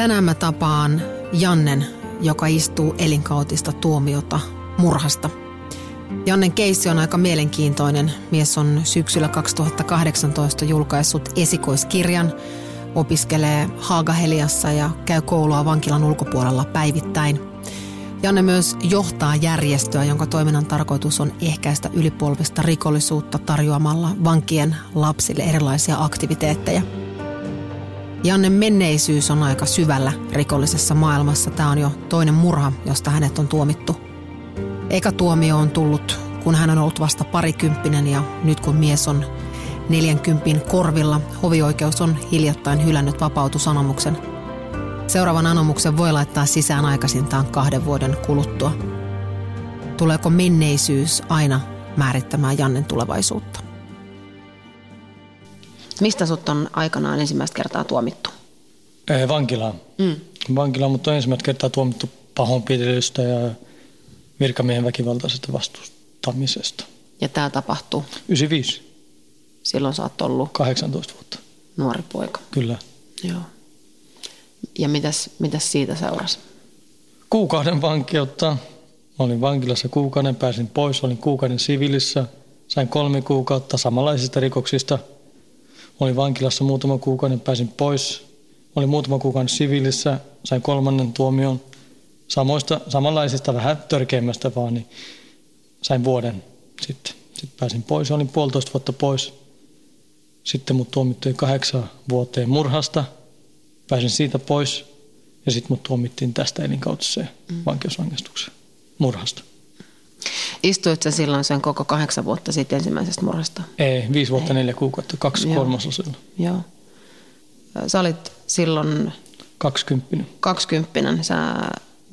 Tänään mä tapaan Jannen, joka istuu elinkautista tuomiota murhasta. Jannen keissi on aika mielenkiintoinen. Mies on syksyllä 2018 julkaissut esikoiskirjan, opiskelee Haagaheliassa ja käy koulua vankilan ulkopuolella päivittäin. Janne myös johtaa järjestöä, jonka toiminnan tarkoitus on ehkäistä ylipolvista rikollisuutta tarjoamalla vankien lapsille erilaisia aktiviteetteja – Janne menneisyys on aika syvällä rikollisessa maailmassa. Tämä on jo toinen murha, josta hänet on tuomittu. Eka tuomio on tullut, kun hän on ollut vasta parikymppinen ja nyt kun mies on 40 korvilla, hovioikeus on hiljattain hylännyt vapautusanomuksen. Seuraavan anomuksen voi laittaa sisään aikaisintaan kahden vuoden kuluttua. Tuleeko menneisyys aina määrittämään Jannen tulevaisuutta? Mistä sut on aikanaan ensimmäistä kertaa tuomittu? Ei, vankilaan. Mm. Vankilaan, mutta on ensimmäistä kertaa tuomittu pahoinpitelystä ja virkamiehen väkivaltaisesta vastustamisesta. Ja tämä tapahtuu? 95. Silloin sä oot ollut? 18 vuotta. Nuori poika. Kyllä. Joo. Ja mitäs, mitäs siitä seurasi? Kuukauden vankeutta. Olin vankilassa kuukauden, pääsin pois, olin kuukauden sivilissä. Sain kolme kuukautta samanlaisista rikoksista – Olin vankilassa muutama kuukauden, pääsin pois. Olin muutama kuukauden siviilissä, sain kolmannen tuomion. Samoista, samanlaisista, vähän törkeimmästä vaan, niin sain vuoden sitten. Sitten pääsin pois, olin puolitoista vuotta pois. Sitten mut tuomittiin kahdeksan vuoteen murhasta. Pääsin siitä pois ja sitten mut tuomittiin tästä elinkautiseen mm. vankeusrangaistukseen murhasta. Istuit sä silloin sen koko kahdeksan vuotta siitä ensimmäisestä murhasta? Ei, viisi vuotta, Ei. neljä kuukautta, kaksi kolmasosilla. Joo. Sä olit silloin... Kaksikymppinen. Kaksikymppinen. Sä,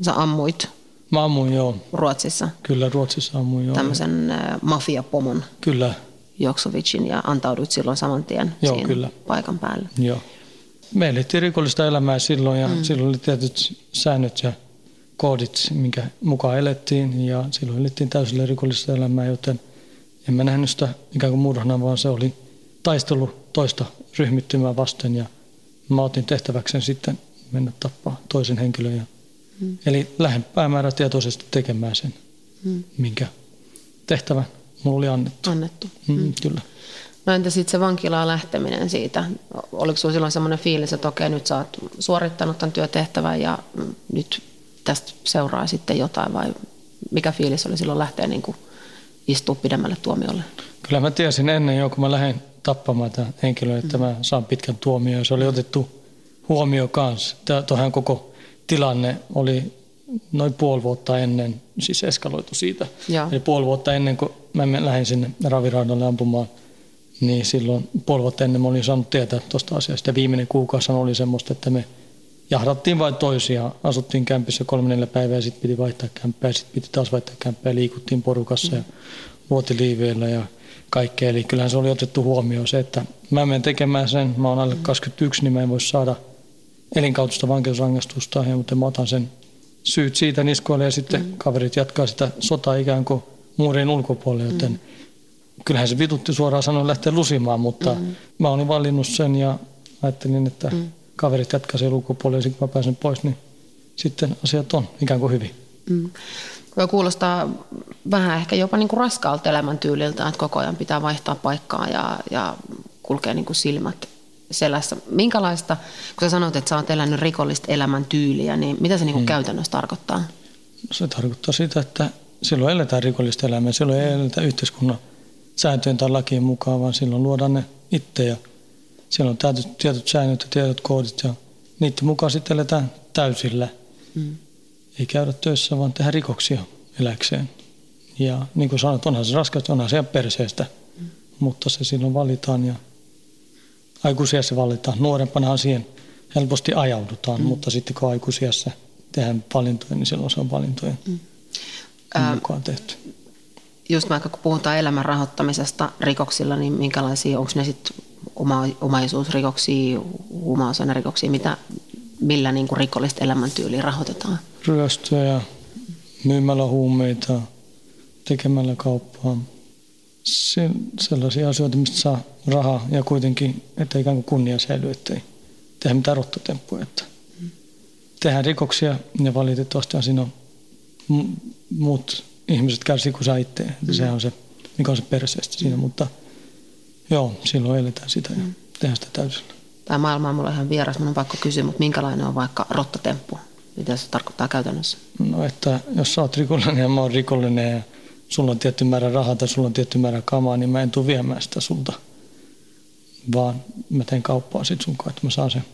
sä ammuit Mä ammuin, joo. Ruotsissa? Kyllä, Ruotsissa ammuin, joo. Tämmöisen mafiapomon? Kyllä. Joksovicin ja antauduit silloin saman tien joo, siinä kyllä. paikan päälle? Joo. Me elettiin rikollista elämää silloin ja mm. silloin oli tietyt säännöt ja koodit, minkä mukaan elettiin ja silloin elettiin täysillä rikollista elämää, joten en mä nähnyt sitä ikään kuin murhana, vaan se oli taistelu toista ryhmittymää vasten ja mä otin tehtäväkseen sitten mennä tappaa toisen henkilön. Ja, hmm. Eli lähden päämäärätietoisesti tekemään sen, hmm. minkä tehtävä mulla oli annettu. Annettu. Hmm, hmm. Kyllä. No entä sitten se vankilaan lähteminen siitä? Oliko sinulla silloin semmoinen fiilis, että okei, nyt sä oot suorittanut tämän työtehtävän ja nyt tästä seuraa sitten jotain vai mikä fiilis oli silloin lähteä niin kuin istua pidemmälle tuomiolle? Kyllä mä tiesin ennen jo, kun mä lähdin tappamaan tämän henkilön, että mm. mä saan pitkän tuomion. Se oli otettu huomio kanssa. Tuohan koko tilanne oli noin puoli vuotta ennen, siis eskaloitu siitä. Ja. Eli puoli vuotta ennen kuin mä lähdin sinne raviraudalle ampumaan, niin silloin puoli vuotta ennen mä olin saanut tietää tuosta asiasta. Ja viimeinen kuukausi oli semmoista, että me jahdattiin vain toisia. Asuttiin kämpissä kolme neljä päivää ja sitten piti vaihtaa kämppää. Sitten piti taas vaihtaa kämppää ja liikuttiin porukassa mm. ja luotiliiveillä ja kaikkea. Eli kyllähän se oli otettu huomioon se, että mä menen tekemään sen. Mä oon alle 21, niin mä en voi saada elinkautusta vankeusrangaistusta, ja, mutta mä otan sen syyt siitä niskoille ja sitten mm. kaverit jatkaa sitä sotaa ikään kuin muurin ulkopuolelle, joten mm. kyllähän se vitutti suoraan sanoen lähteä lusimaan, mutta mm. mä olin valinnut sen ja ajattelin, että mm kaverit jatkaa sen ulkopuolelle ja kun mä pääsen pois, niin sitten asiat on ikään kuin hyvin. Mm. Kuulostaa vähän ehkä jopa niin kuin raskaalta elämäntyyliltä, että koko ajan pitää vaihtaa paikkaa ja, ja kulkea niin kuin silmät selässä. Minkälaista, kun sä sanoit, että sä oot elänyt rikollista elämäntyyliä, niin mitä se niin kuin mm. käytännössä tarkoittaa? No se tarkoittaa sitä, että silloin eletään rikollista elämää. Silloin ei eletä yhteiskunnan sääntöjen tai lakien mukaan, vaan silloin luodaan ne itse ja siellä on tietyt, tietyt säännöt ja tietyt koodit ja niiden mukaan sitten eletään täysillä. Mm. Ei käydä töissä, vaan tehdä rikoksia eläkseen. Ja niin kuin sanoit, onhan se raskasta, onhan se perseestä, mm. mutta se silloin valitaan ja aikuisia se valitaan. Nuorempana siihen helposti ajaudutaan, mm. mutta sitten kun aikuisiassa tehdään valintoja, niin silloin se on valintojen mm. mukaan tehty. Just vaikka kun puhutaan elämän rahoittamisesta rikoksilla, niin minkälaisia, onko ne sitten oma, omaisuusrikoksia, huumausainerikoksia, mitä, millä niin kuin rikollista elämäntyyliä rahoitetaan? Ryöstöjä, myymällä huumeita, tekemällä kauppaa. Se, sellaisia asioita, mistä saa rahaa ja kuitenkin, että ikään kuin kunnia säilyy, ettei tehdä mitään rottotemppuja. Että tehdään rikoksia ja valitettavasti siinä on muut ihmiset kärsii kuin sä itse. Mm. Se on se, mikä on se perseestä siinä, mutta joo, silloin eletään sitä ja mm. tehdään sitä täysillä. Tämä maailma on mulle ihan vieras, minun on pakko kysyä, mutta minkälainen on vaikka rottotemppu? Mitä se tarkoittaa käytännössä? No, että jos sä oot rikollinen ja mä oon rikollinen ja sulla on tietty määrä rahaa tai sulla on tietty määrä kamaa, niin mä en tule viemään sitä sulta. Vaan mä teen kauppaa sit sun kanssa, että mä saan sen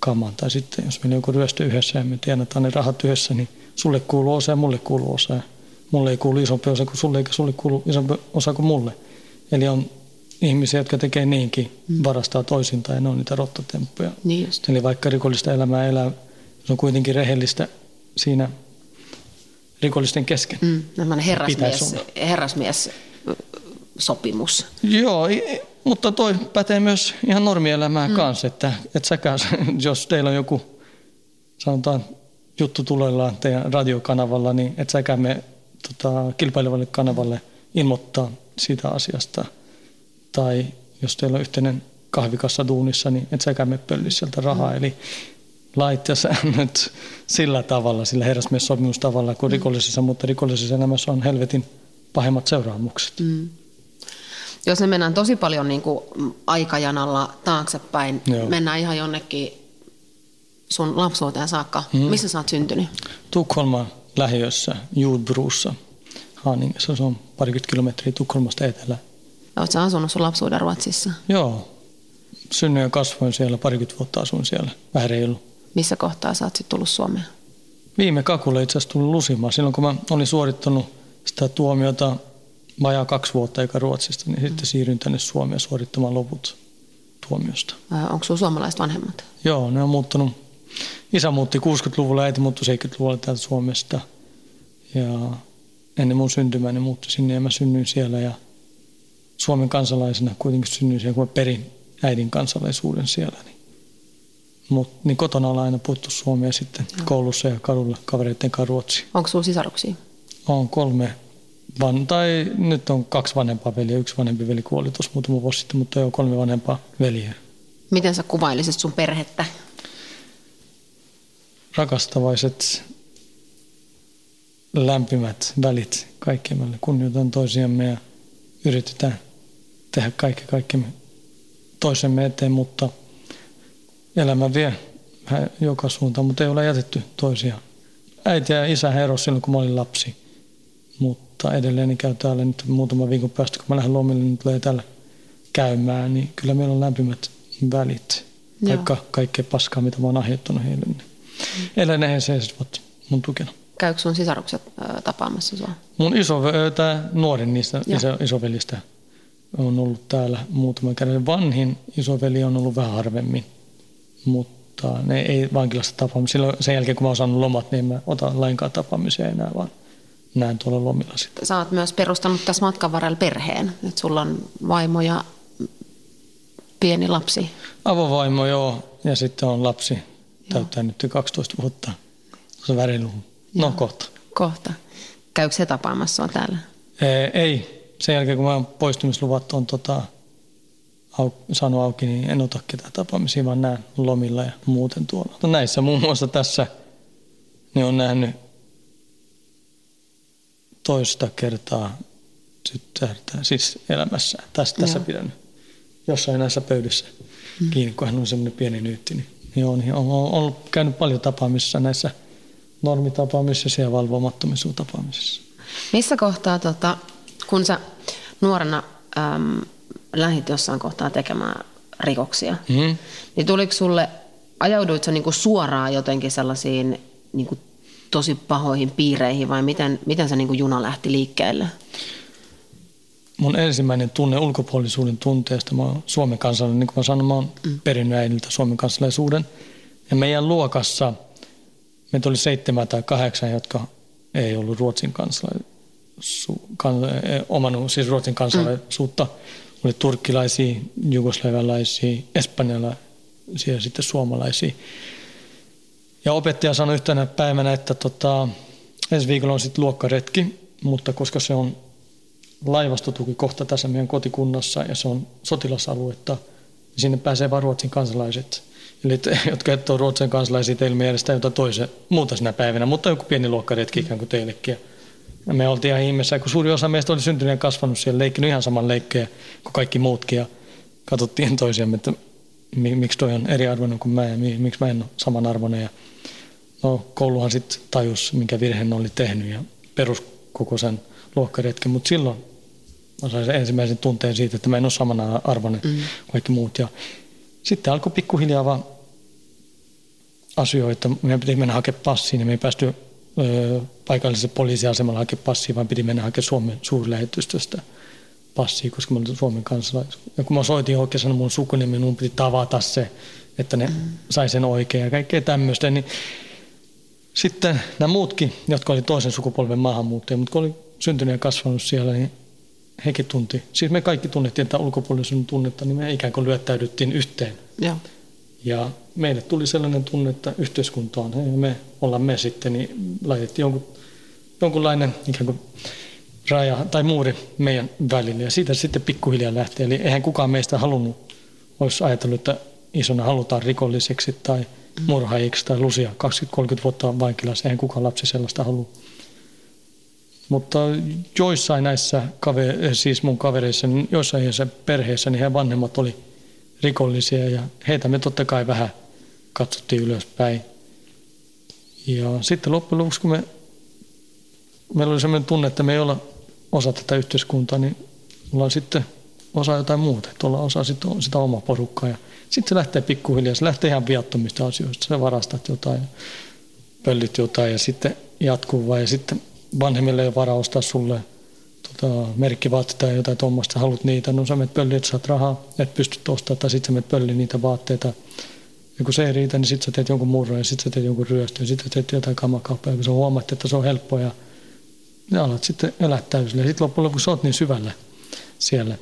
kaman. Tai sitten jos meillä on joku ryöstö yhdessä ja me tienataan ne rahat yhdessä, niin sulle kuuluu osa ja mulle kuuluu osa. Ja mulle ei kuulu isompi osa kuin sulle eikä sulle kuulu isompi osa kuin mulle. Eli on ihmisiä, jotka tekee niinkin, mm. varastaa toisinta ja ne on niitä rottatemppuja. Niin Eli vaikka rikollista elämää elää, se on kuitenkin rehellistä siinä rikollisten kesken. Mm, herrasmies, herrasmies sopimus. Joo, mutta toi pätee myös ihan normielämään mm. kanssa, että, että säkään, jos teillä on joku, sanotaan, juttu tulellaan teidän radiokanavalla, niin et säkään me tota, kilpailevalle kanavalle ilmoittaa siitä asiasta. Tai jos teillä on yhteinen kahvikassa duunissa, niin et säkään me pölli sieltä rahaa. Mm. Eli lait ja säännöt sillä tavalla, sillä herrasmies-sopimustavalla kuin mm. rikollisessa, mutta rikollisessa elämässä on helvetin pahemmat seuraamukset. Mm. Jos me mennään tosi paljon niin kuin aikajanalla taaksepäin, Joo. mennään ihan jonnekin sun lapsuuteen saakka. Mm. Missä sä oot syntynyt? Tukholman lähiössä, Judbruussa, Haaningessa. Se on parikymmentä kilometriä Tukholmasta etelä. Oletko asunut sun lapsuuden Ruotsissa? Joo. Synnyin ja kasvoin siellä, parikymmentä vuotta asuin siellä, vähän reilu. Missä kohtaa sä oot sitten tullut Suomeen? Viime kakulle itse asiassa tullut Lusimaan. Silloin kun mä olin suorittanut sitä tuomiota vajaa kaksi vuotta eikä Ruotsista, niin mm. sitten siirryin tänne Suomeen suorittamaan loput tuomiosta. Onko sinulla suomalaiset vanhemmat? Joo, ne on muuttanut. Isä muutti 60-luvulla, äiti muuttui 70-luvulla täältä Suomesta. Ja ennen mun syntymää ne muuttui sinne ja mä synnyin siellä. Ja Suomen kansalaisena kuitenkin synnyin siellä, kun mä perin äidin kansalaisuuden siellä. Niin, mut, niin kotona ollaan aina puhuttu suomea sitten no. koulussa ja kadulla kavereiden kanssa ruotsia. Onko sinulla sisaruksia? On kolme van, tai nyt on kaksi vanhempaa veliä. Yksi vanhempi veli kuoli tuossa muutama vuosi sitten, mutta jo kolme vanhempaa veliä. Miten sä kuvailisit sun perhettä? Rakastavaiset, lämpimät välit kaikkiamme. Kunnioitan toisiamme ja yritetään tehdä kaikki kaikkemme toisemme eteen, mutta elämä vie vähän joka suuntaan, mutta ei ole jätetty toisiaan. Äiti ja isä erosi silloin, kun mä olin lapsi, mutta edelleen niin käy täällä nyt muutaman viikon päästä, kun mä lähden lomille, niin tulee täällä käymään, niin kyllä meillä on lämpimät välit, vaikka kaikkea paskaa, mitä mä oon aiheuttanut heille. Niin edelleen he seisovat mun tukena. Käykö sun sisarukset tapaamassa sua? Mun iso, tämä nuorin niistä iso, isovelistä on ollut täällä muutama kerran. Vanhin isoveli on ollut vähän harvemmin, mutta ne ei vankilasta tapaamisia. Silloin sen jälkeen, kun mä oon saanut lomat, niin mä ota lainkaan tapaamisia enää, vaan näen tuolla lomilla sitten. Sä oot myös perustanut tässä matkan varrella perheen, että sulla on vaimo ja pieni lapsi. Avovaimo, joo, ja sitten on lapsi, täyttää nyt 12 vuotta. Se värilu. No kohta. Kohta. Käykö se tapaamassa on täällä? Ei, sen jälkeen kun mä poistumisluvat on tota, au, saanut auki, niin en ota ketään tapaamisia, vaan näen lomilla ja muuten tuolla. No näissä muun muassa tässä niin on nähnyt toista kertaa tyttärtä, siis elämässä. Tässä, tässä pidän jossain näissä pöydissä mm. kiinni, kun hän on semmoinen pieni nyytti. Niin, niin on, on, on, on käynyt paljon tapaamisissa näissä normitapaamisissa ja valvomattomissa tapaamisissa. Missä kohtaa tota, kun sä nuorena äm, lähdit jossain kohtaa tekemään rikoksia, mm. niin tuliko sulle, ajauduit sä niinku suoraan jotenkin sellaisiin niinku tosi pahoihin piireihin vai miten, miten se niinku juna lähti liikkeelle? Mun ensimmäinen tunne ulkopuolisuuden tunteesta, mä oon Suomen kansalainen, niin kuin mä sanoin, mä oon mm. perinnyt äidiltä Suomen kansalaisuuden, Ja meidän luokassa meitä oli seitsemän tai kahdeksan, jotka ei ollut Ruotsin kansalaisuutta, kan, omannut siis Ruotsin kansalaisuutta. Mm. Oli turkkilaisia, jugoslavialaisia, espanjalaisia ja sitten suomalaisia. Ja opettaja sanoi yhtenä päivänä, että tota, ensi viikolla on sitten luokkaretki, mutta koska se on laivastotuki kohta tässä meidän kotikunnassa ja se on sotilasaluetta, niin sinne pääsee vain Ruotsin kansalaiset. Te, jotka et ole Ruotsin kansalaisia, teillä mielestä jotain toisen muuta sinä päivänä, mutta joku pieni luokkaretki ikään kuin teillekin. Ja me oltiin ihan ihmeessä, kun suuri osa meistä oli syntynyt ja kasvanut siellä, leikkinyt ihan saman leikkejä kuin kaikki muutkin. Ja katsottiin toisiamme, että miksi toi on eriarvoinen kuin mä ja miksi mä en ole samanarvoinen. Ja no, kouluhan sitten tajus, minkä virheen oli tehnyt ja peruskoko sen luokkaretken, mutta silloin mä sain sen ensimmäisen tunteen siitä, että mä en ole samana arvoinen mm. kaikki muut. Ja sitten alkoi pikkuhiljaa vaan asioita. Meidän piti mennä hakemaan passiin ja me ei päästy ö, paikalliselle poliisiasemalle hakemaan passiin, vaan piti mennä hakemaan Suomen suurlähetystöstä passia, koska mä olin Suomen kansalaisuus. Ja kun mä soitin oikein mun sukunimi, mun piti tavata se, että ne mm. sai sen oikein ja kaikkea tämmöistä. Niin sitten nämä muutkin, jotka oli toisen sukupolven maahanmuuttajia, mutta kun oli syntynyt ja kasvanut siellä, niin hekin tunti. Siis me kaikki tunnettiin että ulkopuolisuuden tunnetta, niin me ikään kuin lyöttäydyttiin yhteen. Ja, ja meille tuli sellainen tunne, että yhteiskunta on, hei, me ollaan me sitten, niin laitettiin jonkun, jonkunlainen ikään kuin raja tai muuri meidän välille. Ja siitä sitten pikkuhiljaa lähti. Eli eihän kukaan meistä halunnut, olisi ajatellut, että isona halutaan rikolliseksi tai mm. murhaajiksi tai lusia 20-30 vuotta vankilassa. Eihän kukaan lapsi sellaista halua. Mutta joissain näissä, siis mun kavereissa, niin joissain näissä perheissä, niin heidän vanhemmat oli rikollisia ja heitä me totta kai vähän katsottiin ylöspäin. Ja sitten loppujen lopuksi, kun me, meillä oli sellainen tunne, että me ei olla osa tätä yhteiskuntaa, niin ollaan sitten osa jotain muuta, että ollaan osa sitä, sitä omaa porukkaa. Ja sitten se lähtee pikkuhiljaa, se lähtee ihan viattomista asioista. Se varastat jotain, pöllit jotain ja sitten jatkuu vai ja sitten vanhemmille ei varaa ostaa sulle tota, merkkivaatteita tai jotain tuommoista, haluat niitä, no sä menet pölliin, että saat rahaa, et pysty ostamaan, tai sitten sä menet pölliin niitä vaatteita. Ja kun se ei riitä, niin sitten sä teet jonkun murron ja sitten sä teet jonkun ryöstön ja sitten teet jotain kamakauppaa, ja kun sä huomaat, että se on helppoa ja ja alat sitten elää täysillä. Ja sitten loppujen lopuksi olet niin syvällä siellä.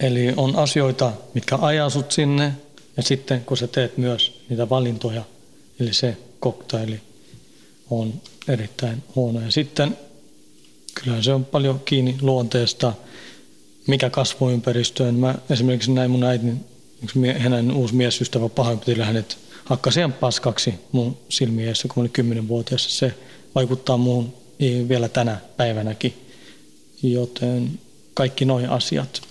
Eli on asioita, mitkä ajaa sut sinne, ja sitten kun sä teet myös niitä valintoja, eli se koktaili on erittäin huono. Ja sitten kyllähän se on paljon kiinni luonteesta, mikä kasvuympäristöön. Mä esimerkiksi näin mun äitin, hänen uusi miesystävä pahoinpiteli hänet hakkasi paskaksi mun silmiessä, kun olin kymmenenvuotias. Se vaikuttaa muuhun vielä tänä päivänäkin. Joten kaikki nuo asiat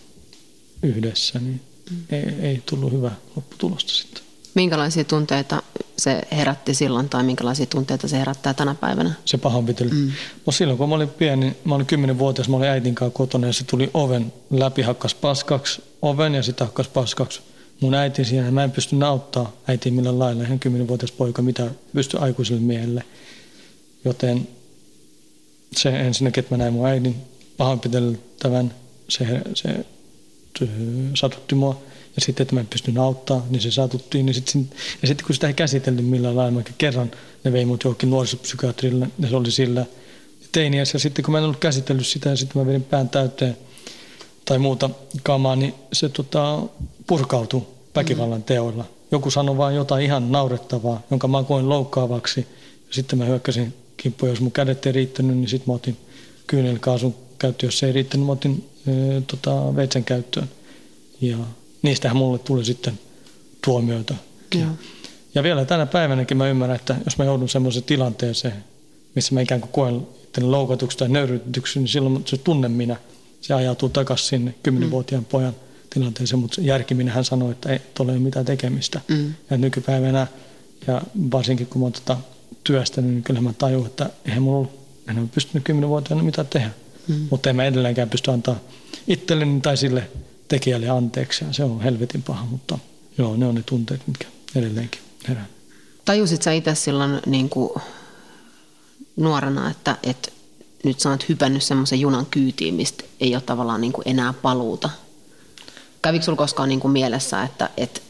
yhdessä, niin mm. ei, ei tullut hyvä lopputulosta sitten. Minkälaisia tunteita se herätti silloin tai minkälaisia tunteita se herättää tänä päivänä? Se pahoinpitely. Mm. No silloin kun mä olin pieni, mä olin kymmenenvuotias, mä olin äitin kanssa kotona ja se tuli oven läpi, hakkas paskaksi oven ja sitten hakkas paskaksi mun äiti siinä. Mä en pysty nauttaa äitiä millään lailla, ihan kymmenenvuotias poika, mitä pysty aikuiselle miehelle. Joten se ensinnäkin, että mä näin mun äidin pahoinpiteltävän, se, se satutti mua. Ja sitten, että mä en pystynyt auttaa, niin se satuttiin. Niin sit, ja sitten kun sitä ei käsitelty millään lailla, kerran ne vei mut johonkin nuorisopsykiatrille, ja se oli sillä teiniässä. Ja sitten kun mä en ollut käsitellyt sitä, ja sitten mä vedin pään täyteen tai muuta kamaa, niin se tota, purkautui väkivallan teoilla. Joku sanoi vain jotain ihan naurettavaa, jonka mä koin loukkaavaksi. Ja sitten mä hyökkäsin kimppu. Jos mun kädet ei riittänyt, niin sitten mä otin kyynelkaasun käyttöön. Jos se ei riittänyt, mä otin e, tota, veitsen käyttöön. Ja niistähän mulle tuli sitten tuomioita. Joo. Ja vielä tänä päivänäkin mä ymmärrän, että jos mä joudun semmoiseen tilanteeseen, missä mä ikään kuin koen loukatuksi tai nöyrytyksi, niin silloin se tunne minä, se ajautuu takaisin sinne kymmenenvuotiaan mm. pojan tilanteeseen, mutta järkiminen hän sanoi, että ei ole mitään tekemistä. Mm. Ja nykypäivänä, ja varsinkin kun mä oon tota työstänyt, niin kyllä mä tajun, että eihän mulla ollut, en ole pystynyt kymmenen vuotta mitä tehdä. Mm. Mutta en mä edelleenkään pysty antaa itselleni tai sille tekijälle anteeksi. Ja se on helvetin paha, mutta joo, ne on ne tunteet, mitkä edelleenkin herää. Tajusit sä itse silloin niin kuin nuorena, että, että nyt sä oot hypännyt semmoisen junan kyytiin, mistä ei ole tavallaan niin kuin enää paluuta? Kävikö sulla koskaan niin kuin mielessä, että, että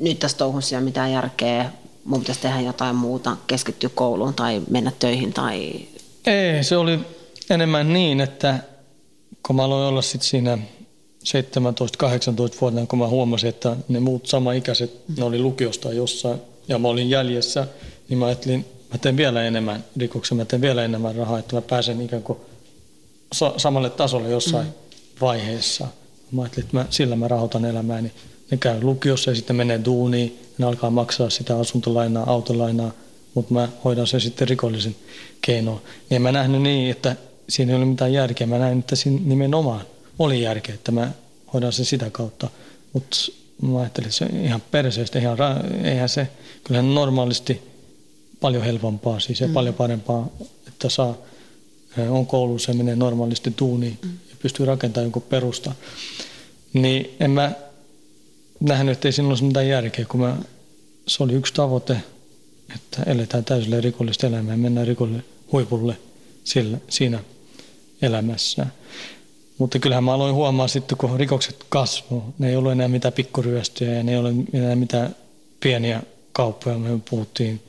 nyt tässä touhussa ei ole mitään järkeä, mun pitäisi tehdä jotain muuta, keskittyä kouluun tai mennä töihin tai... Ei, se oli enemmän niin, että kun mä aloin olla sitten siinä 17-18 vuotta, kun mä huomasin, että ne muut samaikäiset, ne oli lukiosta jossain ja mä olin jäljessä, niin mä ajattelin, mä teen vielä enemmän rikoksia, mä teen vielä enemmän rahaa, että mä pääsen ikään kuin samalle tasolle jossain mm. vaiheessa. Mä ajattelin, että mä, sillä mä rahoitan elämääni. Niin ne käy lukiossa ja sitten menee duuniin, ne alkaa maksaa sitä asuntolainaa, autolainaa, mutta mä hoidan sen sitten rikollisen keinoin. Niin en mä nähnyt niin, että siinä ei ole mitään järkeä. Mä näin, että siinä nimenomaan oli järkeä, että mä hoidan sen sitä kautta. Mutta mä ajattelin, että se ihan perseestä, ihan, eihän se, kyllähän normaalisti paljon helpompaa, siis ja mm. paljon parempaa, että saa, on koulussa ja menee normaalisti tuuniin mm. ja pystyy rakentamaan jonkun perusta. Niin en mä nähnyt, että ei siinä olisi mitään järkeä, kun mä, se oli yksi tavoite, että eletään täysillä rikollista elämää ja mennään rikolle huipulle sillä, siinä elämässä. Mutta kyllähän mä aloin huomaa sitten, kun rikokset kasvoi, ne ei ollut enää mitään pikkuryöstöjä ja ne ei ole enää mitään pieniä kauppoja. Me puhuttiin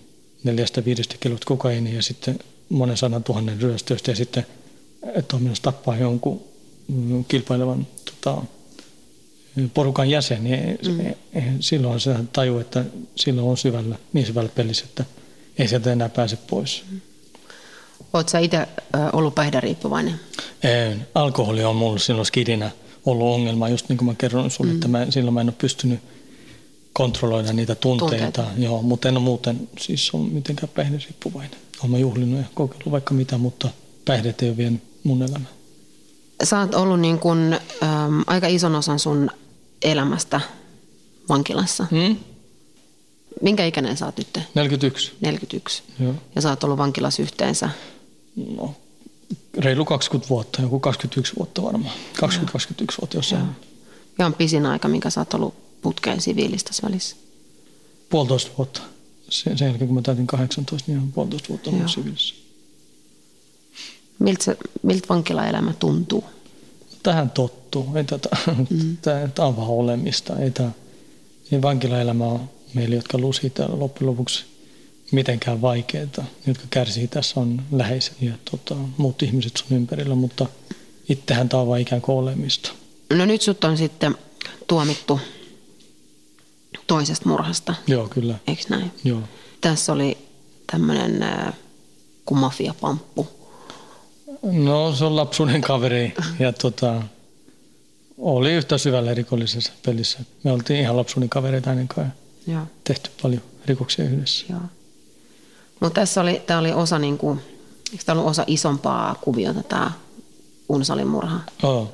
neljästä viidestä kilot kokainia ja sitten monen sadan tuhannen ryöstöistä ja sitten, että on myös tappaa jonkun mm, kilpailevan tota, porukan jäsen, niin mm. silloin se taju, että silloin on syvällä, niin syvällä pelissä, että ei sieltä enää pääse pois. Mm. Oletko itse ollut päihderiippuvainen? Ei, alkoholi on mulla silloin skidinä ollut ongelma, just niin kuin mä kerron sinulle, mm. että mä, silloin mä en ole pystynyt kontrolloida niitä tunteita, tunteita. Joo, mutta en ole muuten siis on mitenkään päihderiippuvainen. Olen mä juhlinut ja kokeillut vaikka mitä, mutta päihdeet ei ole vienyt mun elämää. Sä oot ollut niin kun, äm, aika ison osan sun elämästä vankilassa. Hmm? Minkä ikäinen sä oot nyt? 41. 41. Joo. Ja sä oot ollut vankilassa yhteensä? No, reilu 20 vuotta, joku 21 vuotta varmaan. 20-21 vuotta jossain. Joo. Ja on pisin aika, minkä sä oot ollut putkeen siviilistä välissä? Puolitoista vuotta. Sen, sen jälkeen kun mä täytin 18, niin on puolitoista vuotta ollut siviilissä. Miltä, miltä vankilaelämä tuntuu? Tähän tottuu. Ei tätä, mm. tämä on vaan olemista. Ei, tämä, ei vankilaelämä ole meille, jotka lusii täällä loppujen lopuksi mitenkään vaikeaa. Ne, jotka kärsii tässä on läheiset ja tota, muut ihmiset sun ympärillä, mutta itsehän tämä on vaan ikään kuin olemista. No nyt sut on sitten tuomittu toisesta murhasta. Joo, kyllä. Eikö näin? Joo. Tässä oli tämmöinen äh, kuin mafiapamppu. No se on lapsuuden kaveri ja tota, oli yhtä syvällä rikollisessa pelissä. Me oltiin ihan lapsuuden kavereita ennen kuin Joo. tehty paljon rikoksia yhdessä. Joo. Mutta tässä oli, tämä oli osa, niin kuin, eikö tämä ollut osa isompaa kuviota tämä Unsalin murha? Oh.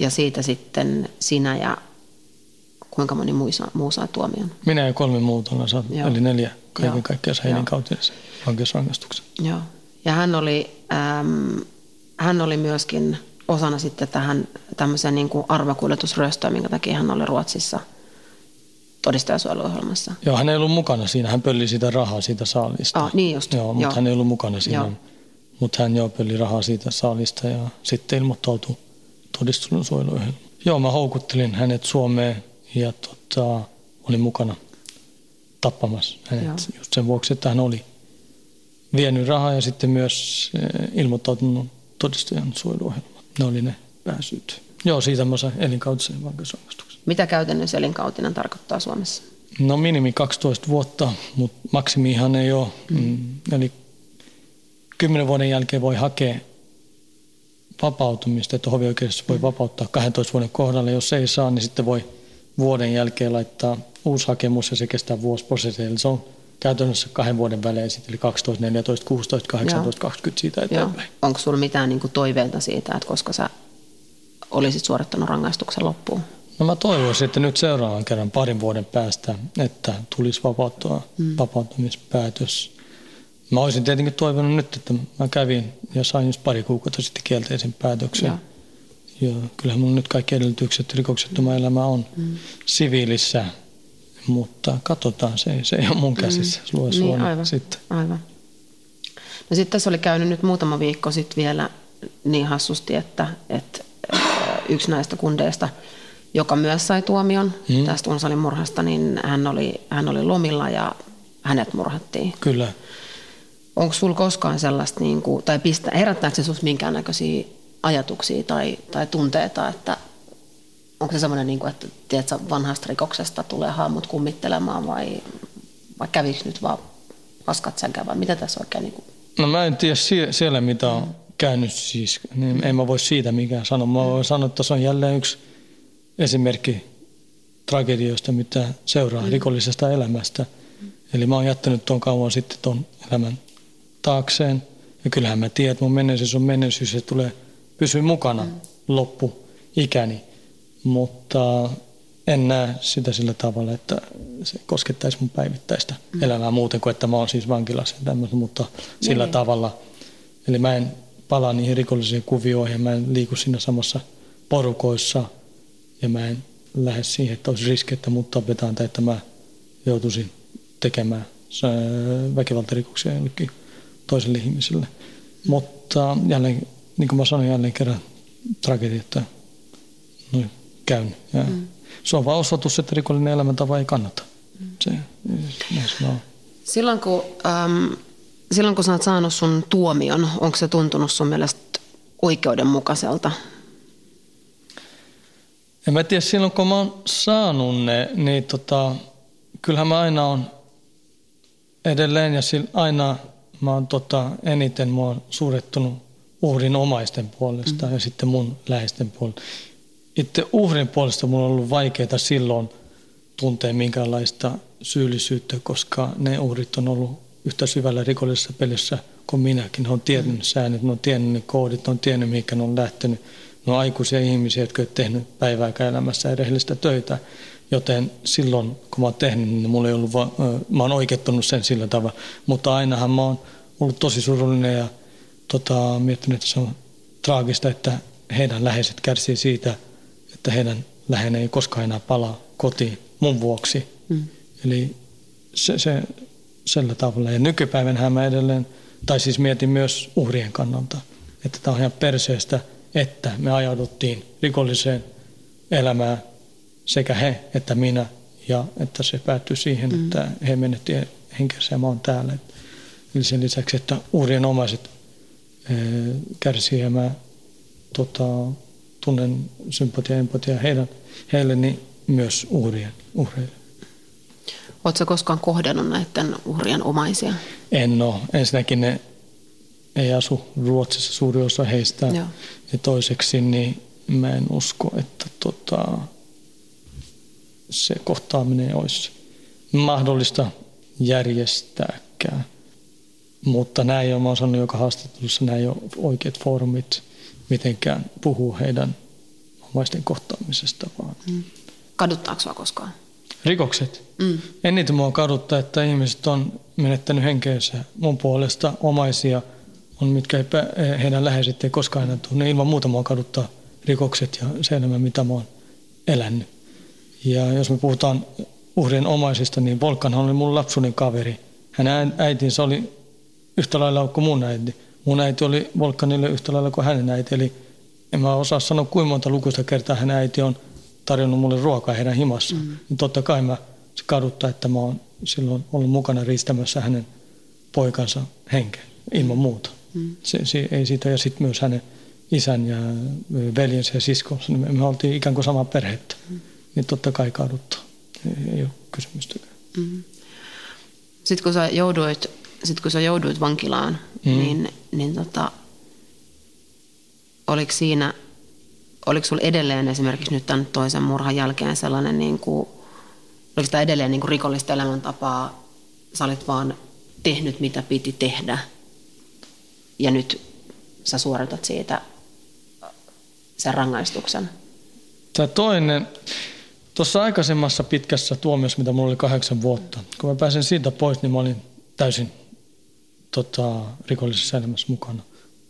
Ja siitä sitten sinä ja kuinka moni muu saa, muu saa tuomion? Minä ja kolme muuta ollaan saatu, eli neljä kaiken kaikkiaan heidän kautensa vankeusrangaistuksen. Joo. Ja hän oli, äm, hän oli myöskin osana sitten tähän tämmöiseen niin kuin minkä takia hän oli Ruotsissa todistajasuojeluohjelmassa. Joo, hän ei ollut mukana siinä. Hän pölli sitä rahaa siitä saalista. Ah, niin just. Joo, mutta joo. hän ei ollut mukana siinä. Mutta hän joo pölli rahaa siitä saalista ja sitten ilmoittautui todistusuojeluohjelmaan. Joo, mä houkuttelin hänet Suomeen ja tota, olin mukana tappamassa hänet joo. just sen vuoksi, että hän oli vienyt rahaa ja sitten myös eh, ilmoittautunut todistajan suojeluohjelma. Ne oli ne pääsyyt. Joo, siitä mä sain elinkautisen vankeusrangaistuksen. Mitä käytännössä elinkautinen tarkoittaa Suomessa? No minimi 12 vuotta, mutta maksimihan ei ole. Mm. mm eli 10 vuoden jälkeen voi hakea vapautumista, että hovioikeudessa voi vapauttaa 12 vuoden kohdalla. Jos ei saa, niin sitten voi vuoden jälkeen laittaa uusi hakemus ja se kestää vuosiprosessi. Eli se on käytännössä kahden vuoden välein, eli 12, 14, 16, 18, Joo. 20 siitä eteenpäin. Onko sinulla mitään niin toiveita siitä, että koska sä olisit suorittanut rangaistuksen loppuun? No mä toivoisin, että nyt seuraavan kerran parin vuoden päästä, että tulisi vapauttua, mm. vapautumispäätös. Mä olisin tietenkin toivonut nyt, että mä kävin ja sain just pari kuukautta sitten kielteisen päätöksen. Ja, ja kyllähän mulla nyt kaikki edellytykset rikoksettomaan elämä on mm. siviilissä mutta katsotaan, se, se ei ole mun käsissä. Mm. Lue niin, aivan, sitten. aivan. No sitten tässä oli käynyt nyt muutama viikko sitten vielä niin hassusti, että, että yksi näistä kundeista joka myös sai tuomion mm. tästä Unsalin murhasta, niin hän oli, hän oli lomilla ja hänet murhattiin. Kyllä. Onko sulla koskaan sellaista, niin kuin, tai pistä, herättääkö se sinusta minkäännäköisiä ajatuksia tai, tai tunteita, että onko se semmoinen, niin kuin, että tiedätkö, vanhasta rikoksesta tulee haamut kummittelemaan vai, vai kävikö nyt vaan paskat sänkään vai mitä tässä oikein? Niin kuin? No mä en tiedä siellä mitä on käynyt siis, niin en mä voi siitä mikään sanoa. Mä voin sanoa, että se on jälleen yksi esimerkki tragedioista, mitä seuraa mm. rikollisesta elämästä. Eli mä oon jättänyt tuon kauan sitten tuon elämän taakseen. Ja kyllähän mä tiedän, että mun menneisyys on menneisyys ja se tulee pysyä mukana mm. loppuikäni. Mutta en näe sitä sillä tavalla, että se koskettaisi mun päivittäistä mm. elämää muuten kuin, että mä oon siis vankilassa ja tämmöistä, mutta sillä niin. tavalla. Eli mä en palaa niihin rikollisiin kuvioihin, mä en liiku siinä samassa porukoissa ja mä en lähde siihen, että olisi riski, että mut tapetaan tai että mä joutuisin tekemään väkivaltarikoksia jollekin toiselle ihmiselle. Mutta jälleen, niin kuin mä sanoin jälleen kerran, tragedia, että noin käyn. Ja mm. Se on vaan osoitus, että rikollinen elämäntapa ei kannata. Mm. Se, se on. Silloin kun, äm, silloin kun sä oot saanut sun tuomion, onko se tuntunut sun mielestä oikeudenmukaiselta? En mä tiedä, silloin kun mä oon saanut ne, niin tota, kyllähän mä aina on edelleen ja aina mä oon tota, eniten mua on suurettunut uhrin omaisten puolesta mm. ja sitten mun läheisten puolesta. Itse uhrin puolesta mulla on ollut vaikeaa silloin tuntea minkäänlaista syyllisyyttä, koska ne uhrit on ollut yhtä syvällä rikollisessa pelissä kuin minäkin. Ne on tiennyt säännöt, ne on tiennyt ne koodit, ne on tiennyt mihinkä ne on lähtenyt. Ne on aikuisia ihmisiä, jotka ovat tehnyt päivääkään elämässä rehellistä töitä. Joten silloin, kun mä oon tehnyt, niin mulla ei ollut va- mä oon oikeuttanut sen sillä tavalla. Mutta ainahan mä oon ollut tosi surullinen ja tota, miettinyt, että se on traagista, että heidän läheiset kärsii siitä, että heidän läheinen ei koskaan enää palaa kotiin mun vuoksi. Mm. Eli se, se sillä tavalla. Ja nykypäivänhän mä edelleen, tai siis mietin myös uhrien kannalta, että tämä on ihan perseestä, että me ajauduttiin rikolliseen elämään sekä he että minä, ja että se päättyi siihen, mm. että he menettiin henkensä ja mä oon täällä. Eli sen lisäksi, että uhrien omaiset kärsii ja mä tota, tunnen sympatia ja empatia heidän, heille, niin myös uhrien, uhreille. Oletko koskaan kohdannut näiden uhrien omaisia? En ole. Ensinnäkin ne ei asu Ruotsissa suuri osa heistä. Joo. Ja toiseksi niin mä en usko, että tota, se kohtaaminen olisi mahdollista järjestääkään. Mutta näin on, mä oon sanonut joka haastattelussa, näin ei ole oikeat foorumit mitenkään puhua heidän omaisten kohtaamisesta. Vaan. Mm. Kaduttaako sinua koskaan? Rikokset? Mm. Eniten mua kaduttaa, että ihmiset on menettänyt henkeensä mun puolesta omaisia, on mitkä ei, heidän läheiset ei koskaan enää tunne. Ilman muuta mua kaduttaa rikokset ja se elämä, mitä mä oon elänyt. Ja jos me puhutaan uhrien omaisista, niin Volkanhan oli mun lapsuuden kaveri. Hänen äitinsä oli yhtä lailla kuin mun äiti. Mun äiti oli Volkanille yhtä lailla kuin hänen äiti. Eli en mä osaa sanoa, kuinka monta lukuista kertaa hänen äiti on tarjonnut mulle ruokaa heidän himassa. Mm. Niin totta kai mä se kaduttaa, että mä oon silloin ollut mukana riistämässä hänen poikansa henkeä ilman muuta. Mm. Se, se, ei siitä, ja sitten myös hänen isän ja veljensä ja siskonsa, niin me, me oltiin ikään kuin samaa perhettä. Mm. Niin totta kai kaduttaa. Ei, ei ole kysymystäkään. Mm. Sitten kun sä jouduit, sit kun sä jouduit vankilaan, mm. niin, niin tota, oliko siinä oliko sinulla edelleen esimerkiksi nyt tämän toisen murhan jälkeen sellainen, niin kuin, oliko tämä edelleen niin kuin rikollista elämäntapaa, sä olit vaan tehnyt mitä piti tehdä ja nyt sä suoritat siitä sen rangaistuksen? Tämä toinen, tuossa aikaisemmassa pitkässä tuomiossa, mitä mulla oli kahdeksan vuotta, kun mä pääsin siitä pois, niin mä olin täysin tota, rikollisessa elämässä mukana.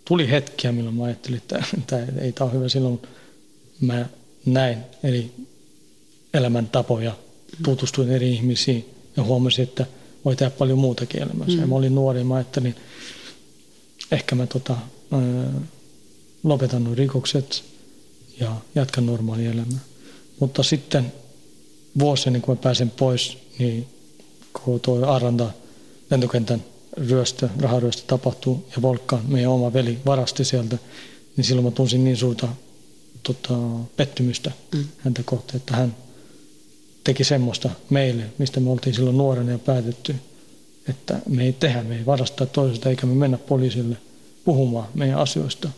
Tuli hetkiä, milloin mä ajattelin, että tämä ei tämä ole hyvä silloin, mä näin eri elämäntapoja, tutustuin eri ihmisiin ja huomasin, että voi tehdä paljon muutakin elämässä. Mm. Ja mä olin nuori mä ajattelin, ehkä mä tota, ää, lopetan nuo rikokset ja jatkan normaalia elämää. Mutta sitten vuosi ennen kuin mä pääsen pois, niin kun tuo Aranda lentokentän ryöstö, raharyöstö tapahtuu ja Volkka, meidän oma veli, varasti sieltä, niin silloin mä tunsin niin suurta tota, pettymystä mm. häntä kohtaan, että hän teki semmoista meille, mistä me oltiin silloin nuorena ja päätetty, että me ei tehdä, me ei varastaa toisesta eikä me mennä poliisille puhumaan meidän asioista.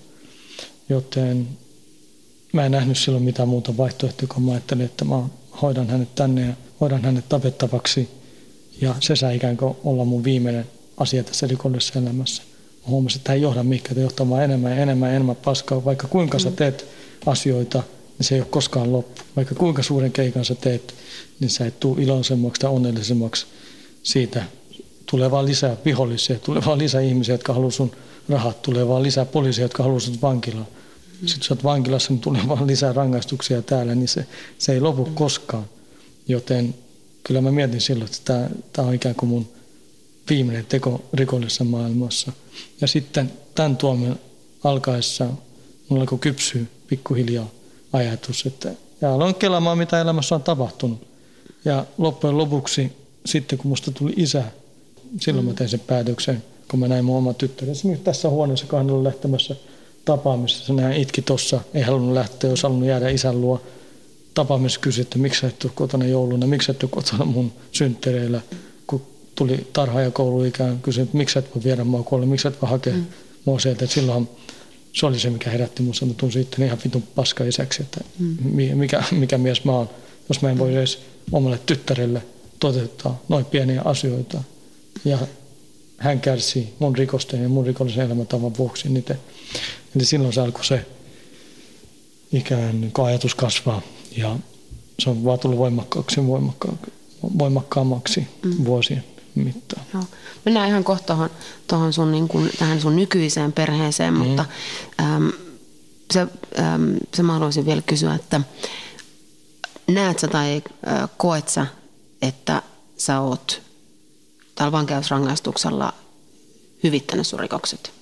Joten mä en nähnyt silloin mitään muuta vaihtoehtoa, kun mä ajattelin, että mä hoidan hänet tänne ja hoidan hänet tapettavaksi. Ja se sai ikään kuin olla mun viimeinen asia tässä rikollisessa elämässä. Mä huomasin, että tämä ei johda mihinkään, että johtaa vaan enemmän ja enemmän ja enemmän paskaa. Vaikka kuinka sä mm. teet asioita, niin se ei ole koskaan loppu. Vaikka kuinka suuren keikan sä teet, niin sä et tule iloisemmaksi tai onnellisemmaksi siitä. Tulee vaan lisää vihollisia, tulee vaan lisää ihmisiä, jotka haluaa sun rahat, tulee vaan lisää poliisia, jotka haluaa sun vankilaan. Mm. Sitten sä oot vankilassa, niin tulee vaan lisää rangaistuksia täällä, niin se, se ei lopu koskaan. Joten kyllä mä mietin silloin, että tämä, tämä on ikään kuin mun viimeinen teko rikollisessa maailmassa. Ja sitten tämän tuomion alkaessa mulla alkoi kypsyä pikkuhiljaa ajatus, että ja aloin kelaamaan, mitä elämässä on tapahtunut. Ja loppujen lopuksi, sitten kun musta tuli isä, silloin mä tein sen päätöksen, kun mä näin mun oma tyttäreni. Esimerkiksi tässä huoneessa, kun hän oli lähtemässä tapaamisessa, hän itki tossa, ei halunnut lähteä, jos halunnut jäädä isän luo. Tapaamisessa kysyi, että miksi sä et ole kotona jouluna, miksi sä et ole kotona mun synttäreillä, kun tuli tarha- ja kouluikään, kysyi, että miksi sä et voi viedä mua kuolle, miksi sä et voi hakea mm. mua sieltä. Et silloin se oli se, mikä herätti mun, mä tunsin sitten ihan vitun paska isäksi, että mm. mikä, mikä mies mä oon, jos mä en voi edes omalle tyttärelle toteuttaa noin pieniä asioita. Ja hän kärsii mun rikosten ja mun rikollisen elämäntavan vuoksi niitä. Eli silloin se alkoi se ikään kuin ajatus kasvaa ja se on vaan tullut voimakkaaksi voimakkaammaksi mm. vuosien mittaan. Joo. Mennään ihan kohta tuohon, tuohon sun, niin kuin, tähän sun nykyiseen perheeseen, mm. mutta äm, se, äm, se mä haluaisin vielä kysyä, että näet sä tai äh, koet sä, että sä oot tällä vankeusrangaistuksella hyvittänyt sun rikokset?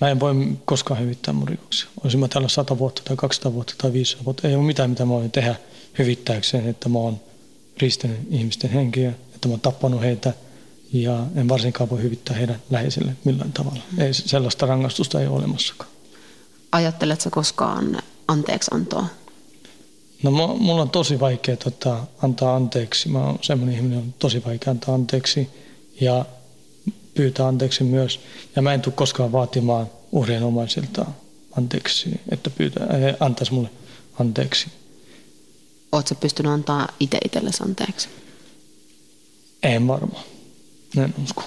Mä en voi koskaan hyvittää mun rikoksia. Olisin mä täällä 100 vuotta tai 200 vuotta tai 500 vuotta. Ei ole mitään, mitä mä voin tehdä hyvittääkseen, että mä oon riistänyt ihmisten henkiä, että mä oon tappanut heitä ja en varsinkaan voi hyvittää heidän läheisille millään tavalla. Ei, sellaista rangaistusta ei ole olemassakaan. Ajatteletko koskaan anteeksi antoa? No mulla on tosi vaikea tota, antaa anteeksi. Mä oon semmoinen ihminen, on tosi vaikea antaa anteeksi ja pyytää anteeksi myös. Ja mä en tule koskaan vaatimaan uhrien omaisilta anteeksi, että pyytää, äh, antaisi mulle anteeksi. Oletko pystynyt antaa itse itsellesi anteeksi? En varmaan. En usko.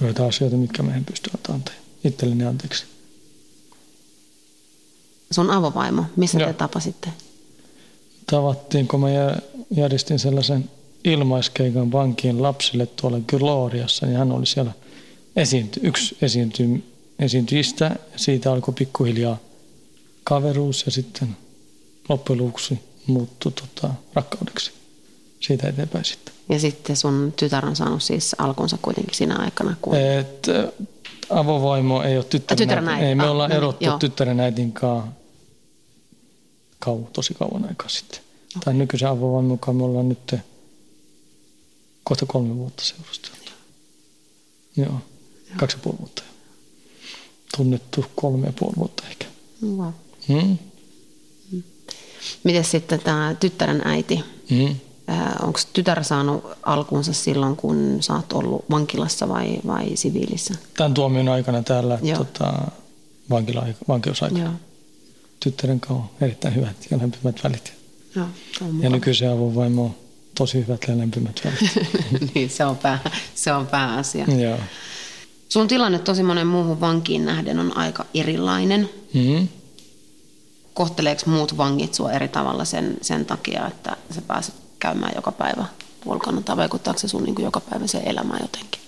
Joita asioita, mitkä me en pysty antamaan itselleni anteeksi. Sun avovaimo, missä Joo. te tapasitte? Tavattiin, kun mä järjestin sellaisen ilmaiskeikan vankiin lapsille tuolla Gloriassa, niin hän oli siellä esiinty, yksi esiinty, esiintyjistä ja siitä alkoi pikkuhiljaa kaveruus ja sitten loppujen lopuksi muuttui tota, rakkaudeksi siitä eteenpäin sitten. Ja sitten sun tytär on saanut siis alkunsa kuitenkin siinä aikana, kun... Et, avovaimo ei ole tyttären, tyttären äiti. Ei, me ah, ollaan no, erottu joo. tyttären äitin kanssa kau, tosi kauan aikaa sitten. Okay. Tai nykyisen avovaimon mukaan me ollaan nyt kohta kolme vuotta seurusteltu. Joo, joo. kaksi ja puoli vuotta. Tunnettu kolme ja puoli vuotta ehkä. Wow. Hmm? Miten sitten tämä tyttären äiti? Hmm? Onko tytär saanut alkuunsa silloin, kun sä oot ollut vankilassa vai, vai siviilissä? Tämän tuomion aikana täällä tota, vankila, vankeusaikana. Joo. Tyttären kanssa on erittäin hyvät ja lämpimät välit. Joo, ja nykyisen avovaimo on tosi hyvät ja lämpimät välit. niin, se on, pää, se on pääasia. Joo. Sun tilanne tosi monen muuhun vankiin nähden on aika erilainen. Mm-hmm. Kohteleeko muut vangit sua eri tavalla sen, sen takia, että sä pääset käymään joka päivä ulkona, tai vaikuttaako se sun niin joka päivä se elämään jotenkin?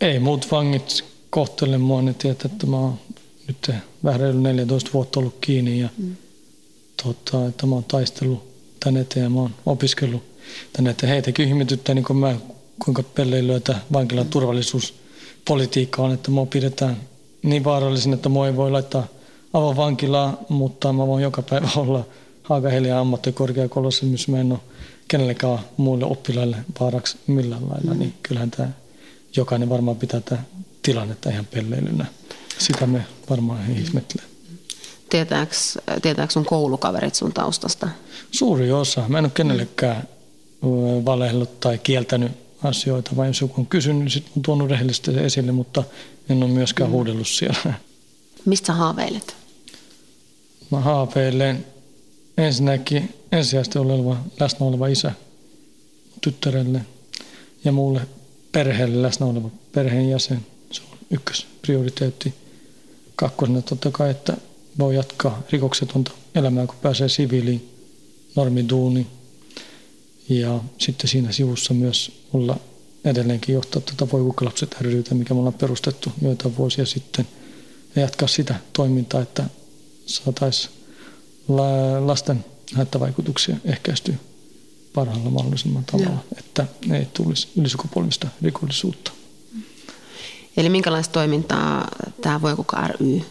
Ei muut vangit kohtele mua, ne tietää, että mä oon nyt vähän reilu 14 vuotta ollut kiinni ja mm. tota, että mä oon taistellut tänne eteen ja mä oon opiskellut tänne eteen. Heitäkin ihmetyttää, niin kuin mä, kuinka pelleilyötä vankilan turvallisuuspolitiikka on, että mua pidetään niin vaarallisin, että mua ei voi laittaa avovankilaa, mutta mä voin joka päivä olla Haaga-Helia ammattikorkeakoulussa, missä mä en ole kenellekään muille oppilaille vaaraksi millään lailla, mm. niin kyllähän tämä jokainen varmaan pitää tätä tilannetta ihan pelleilynä. Sitä me varmaan ihmettelee. Tietääkö, tietääkö sun koulukaverit sun taustasta? Suuri osa. Mä en ole kenellekään valehdellut tai kieltänyt asioita, vai jos joku on kysynyt, niin sitten on tuonut rehellisesti esille, mutta en ole myöskään mm. huudellut siellä. Mistä sä haaveilet? Mä haaveilen ensinnäkin ensisijaisesti oleva, läsnä oleva isä tyttärelle ja muulle perheelle läsnä oleva perheenjäsen. Se on ykkösprioriteetti. Kakkosena totta kai, että voi jatkaa rikoksetonta elämää, kun pääsee siviiliin, normiduuni. Ja sitten siinä sivussa myös olla edelleenkin johtaa tätä Voivukalapset rytä, mikä me ollaan perustettu joitain vuosia sitten. Ja jatkaa sitä toimintaa, että saataisiin lasten haittavaikutuksia ehkäistyä parhaalla mahdollisimman tavalla, ja. että ei tulisi ylisukupuolista rikollisuutta. Eli minkälaista toimintaa tämä Voikukka ry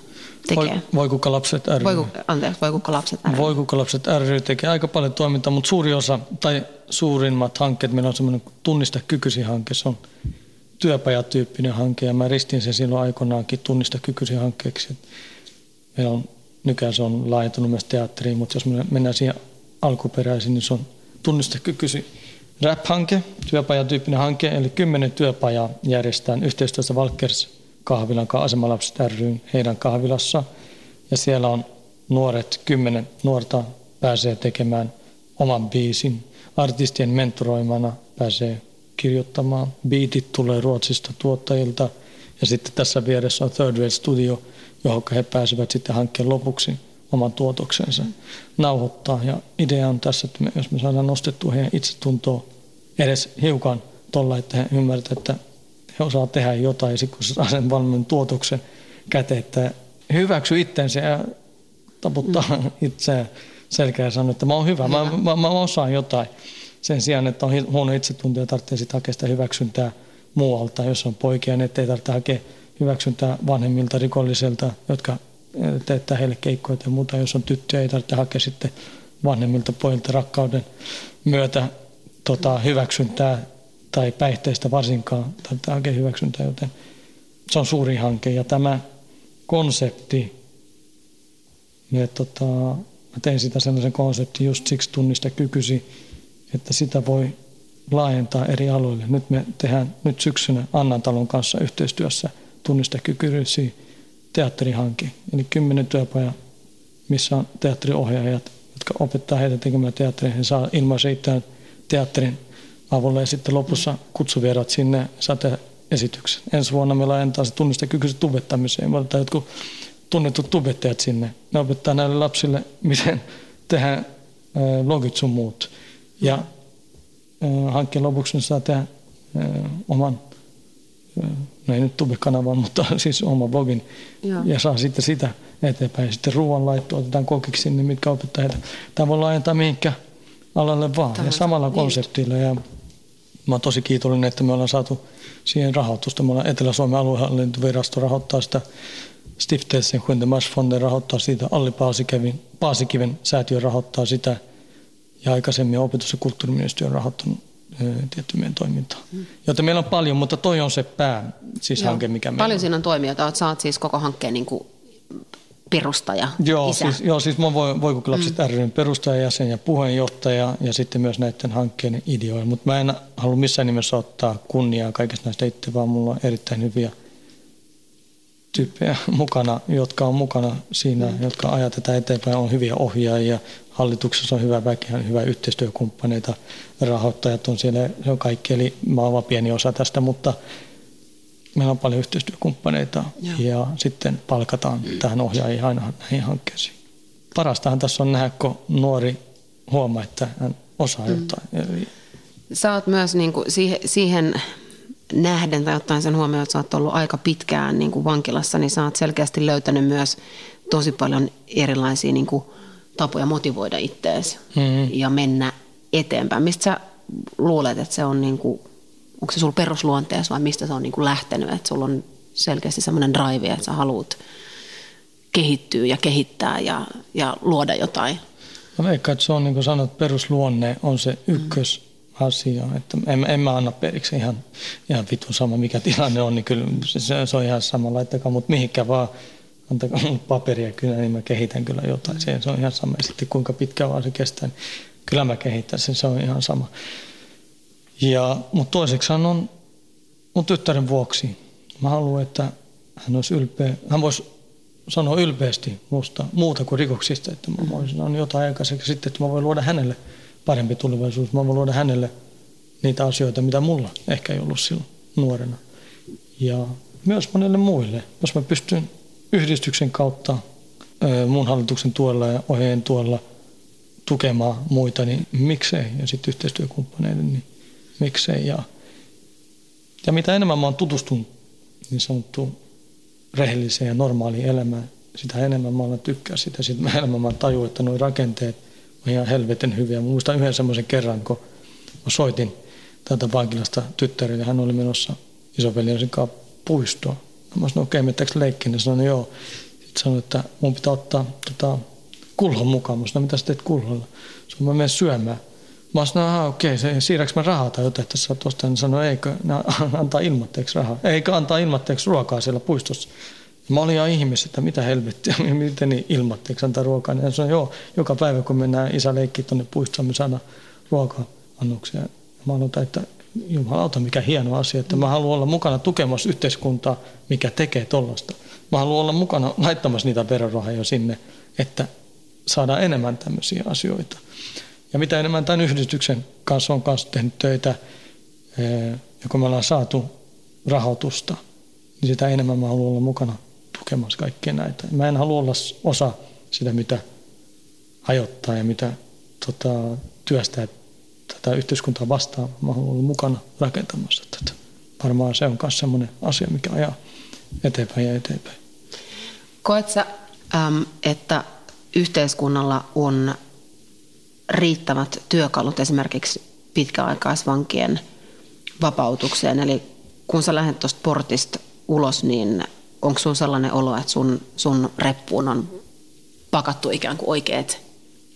tekee? Voikukka-lapset ry. Voiku, anteeksi, Voikukka-lapset ry. Voikukka-lapset ry tekee aika paljon toimintaa, mutta suuri osa tai suurimmat hankkeet, meillä on semmoinen tunnista kykysi hanke, se on työpajatyyppinen hanke ja mä ristin sen silloin aikoinaankin tunnista kykysi hankkeeksi. Meillä on, nykyään se on laajentunut myös teatteriin, mutta jos mennään siihen alkuperäisin, niin se on tunnista kykysi rap-hanke, työpajatyyppinen hanke, eli kymmenen työpajaa järjestetään yhteistyössä Valkers kahvilan asemalapset ry heidän kahvilassa. Ja siellä on nuoret, kymmenen nuorta pääsee tekemään oman biisin. Artistien mentoroimana pääsee kirjoittamaan. Beatit tulee Ruotsista tuottajilta. Ja sitten tässä vieressä on Third Wave Studio, johon he pääsevät sitten hankkeen lopuksi oman tuotoksensa nauhoittaa. Ja idea on tässä, että me, jos me saadaan nostettua heidän itsetuntoa edes hiukan tuolla, että he ymmärtävät, että he osaa tehdä jotain, ja sitten kun saa sen valmiin tuotoksen käteen, että hyväksy itsensä ja taputtaa mm. itseään selkeä ja sanoo, että mä oon hyvä, hyvä. Mä, mä, mä, osaan jotain. Sen sijaan, että on huono itsetunto ja tarvitsee sitä hakea sitä hyväksyntää muualta, jos on poikia, niin ettei tarvitse hakea hyväksyntää vanhemmilta rikolliselta, jotka teettää heille keikkoja ja muuta. Jos on tyttöjä, ei tarvitse hakea sitten vanhemmilta pojilta rakkauden myötä tota, hyväksyntää tai päihteistä varsinkaan tarvitse hakea hyväksyntää, joten se on suuri hanke. Ja tämä konsepti, ja tota, mä tein sitä sellaisen konseptin just siksi tunnista kykysi, että sitä voi laajentaa eri aloille. Nyt me tehdään nyt syksynä Annan talon kanssa yhteistyössä tunnista kykysi teatterihanke. Eli kymmenen työpaja, missä on teatteriohjaajat, jotka opettaa heitä tekemään teatteria. He saa ilmaisen teatterin avulla ja sitten lopussa kutsuvierat sinne sate esityksen. Ensi vuonna meillä laajentaa se tunnistekykyiset tubettamiseen. Me otetaan jotkut tunnetut tubettajat sinne. Ne opettaa näille lapsille, miten tehdä logit sun muut. Ja hankkeen lopuksi ne saa tehdä oman, no ei nyt tube-kanavan, mutta siis oman blogin. Joo. Ja saa sitten sitä eteenpäin. Ja sitten ruoanlaitto otetaan kokiksi sinne, mitkä opettaa heitä. Tämä voi laajentaa mihinkä alalle vaan. Tämä ja samalla konseptilla. Ja Mä oon tosi kiitollinen, että me ollaan saatu siihen rahoitusta. Me ollaan Etelä-Suomen aluehallintovirasto rahoittaa sitä Stiftelsen Schuendemarschfonden rahoittaa siitä, Alli Paasikiven, Paasikiven säätiö rahoittaa sitä ja aikaisemmin opetus- ja kulttuuriministeriö on rahoittanut tietty meidän toimintaa. Hmm. Joten meillä on paljon, mutta toi on se pää, siis Joo. hanke, mikä meillä Paljon on. siinä on toimijoita, sä oot siis koko hankkeen niin kuin perustaja, joo, isä. Siis, joo, siis mä voin Voikukilapset mm. ryn perustajajäsen ja puheenjohtaja ja sitten myös näiden hankkeiden ideoja. Mutta mä en halua missään nimessä ottaa kunniaa kaikesta näistä itse, vaan mulla on erittäin hyviä tyyppejä mukana, jotka on mukana siinä, mm. jotka ajatetaan eteenpäin, on hyviä ohjaajia, hallituksessa on hyvä väkeä, hyvä yhteistyökumppaneita, rahoittajat on siellä, se on kaikki, eli mä oon pieni osa tästä, mutta meillä on paljon yhteistyökumppaneita Joo. ja sitten palkataan tähän ohjaajia aina näihin hankkeisiin. Parastahan tässä on nähdä, kun nuori huomaa, että hän osaa mm. jotain. Eli... Sä oot myös niin kuin siihen, siihen nähden tai ottaen sen huomioon, että sä oot ollut aika pitkään niin kuin vankilassa, niin sä oot selkeästi löytänyt myös tosi paljon erilaisia niin kuin tapoja motivoida ittees mm-hmm. ja mennä eteenpäin. Mistä sä luulet, että se on niin kuin onko se sulla perusluonteessa vai mistä se on niin kuin lähtenyt, että sulla on selkeästi semmoinen drive, että sä haluat kehittyä ja kehittää ja, ja luoda jotain? Mä veikkaan, että se on niin kuin sanot, perusluonne on se ykkösasia. Että en, en mä anna periksi ihan, ihan vitun sama, mikä tilanne on, niin kyllä se, se on ihan sama, laittakaa mut mihinkä vaan antakaa mulle paperia kyllä, niin mä kehitän kyllä jotain. Se, se on ihan sama. Ja sitten kuinka pitkään vaan se kestää, niin kyllä mä kehitän sen, se on ihan sama. Ja, mutta toiseksi on mun tyttären vuoksi. Mä haluan, että hän olisi ylpeä, hän voisi sanoa ylpeästi musta muuta kuin rikoksista, että mä voisin sanoa jotain aikaiseksi sitten, että mä voin luoda hänelle parempi tulevaisuus. Mä voin luoda hänelle niitä asioita, mitä mulla ehkä ei ollut silloin nuorena. Ja myös monelle muille, jos mä pystyn yhdistyksen kautta mun hallituksen tuella ja ohjeen tuella tukemaan muita, niin miksei. Ja sitten yhteistyökumppaneiden, niin miksei. Ja, ja mitä enemmän mä oon tutustunut niin sanottu rehelliseen ja normaaliin elämään, sitä enemmän mä alan tykkää sitä. Sitten enemmän mä tajuin, että nuo rakenteet on ihan helvetin hyviä. Mä muistan yhden semmoisen kerran, kun mä soitin täältä vankilasta tyttärille. Hän oli menossa isoveljensä kanssa puistoon. Mä sanoin, okei, okay, leikkiin? Ja sanoin, joo. Sitten sanoin, että mun pitää ottaa tota, kulhon mukaan. Mä sanoin, mitä sä teet kulholla? Sanoin, mä menen syömään. Mä sanoin, että okei, okay, siirräks mä rahaa tai jotain tässä tuosta. Hän sanoi, eikö ne antaa ilmatteeksi rahaa. Eikä antaa ilmatteeksi ruokaa siellä puistossa. Mä olin ihan ihmis, että mitä helvettiä, miten niin ilmatteeksi antaa ruokaa. Hän sanoi, joo, joka päivä kun mennään isä leikkiä tuonne puistoon, me saadaan ruoka-annoksia. Mä aloitan, että jumalauta, mikä hieno asia, että mä haluan olla mukana tukemassa yhteiskuntaa, mikä tekee tollasta. Mä haluan olla mukana laittamassa niitä verorahoja sinne, että saadaan enemmän tämmöisiä asioita. Ja mitä enemmän tämän yhdistyksen kanssa on kanssa tehnyt töitä, eh, ja kun me ollaan saatu rahoitusta, niin sitä enemmän mä haluan olla mukana tukemassa kaikkia näitä. Mä en halua olla osa sitä, mitä hajottaa ja mitä tota, työstää tätä yhteiskuntaa vastaan. Mä haluan olla mukana rakentamassa tätä. Varmaan se on myös sellainen asia, mikä ajaa eteenpäin ja eteenpäin. Koet sä, että yhteiskunnalla on riittävät työkalut esimerkiksi pitkäaikaisvankien vapautukseen? Eli kun sä lähdet tuosta portista ulos, niin onko sun sellainen olo, että sun, sun reppuun on pakattu ikään kuin oikeat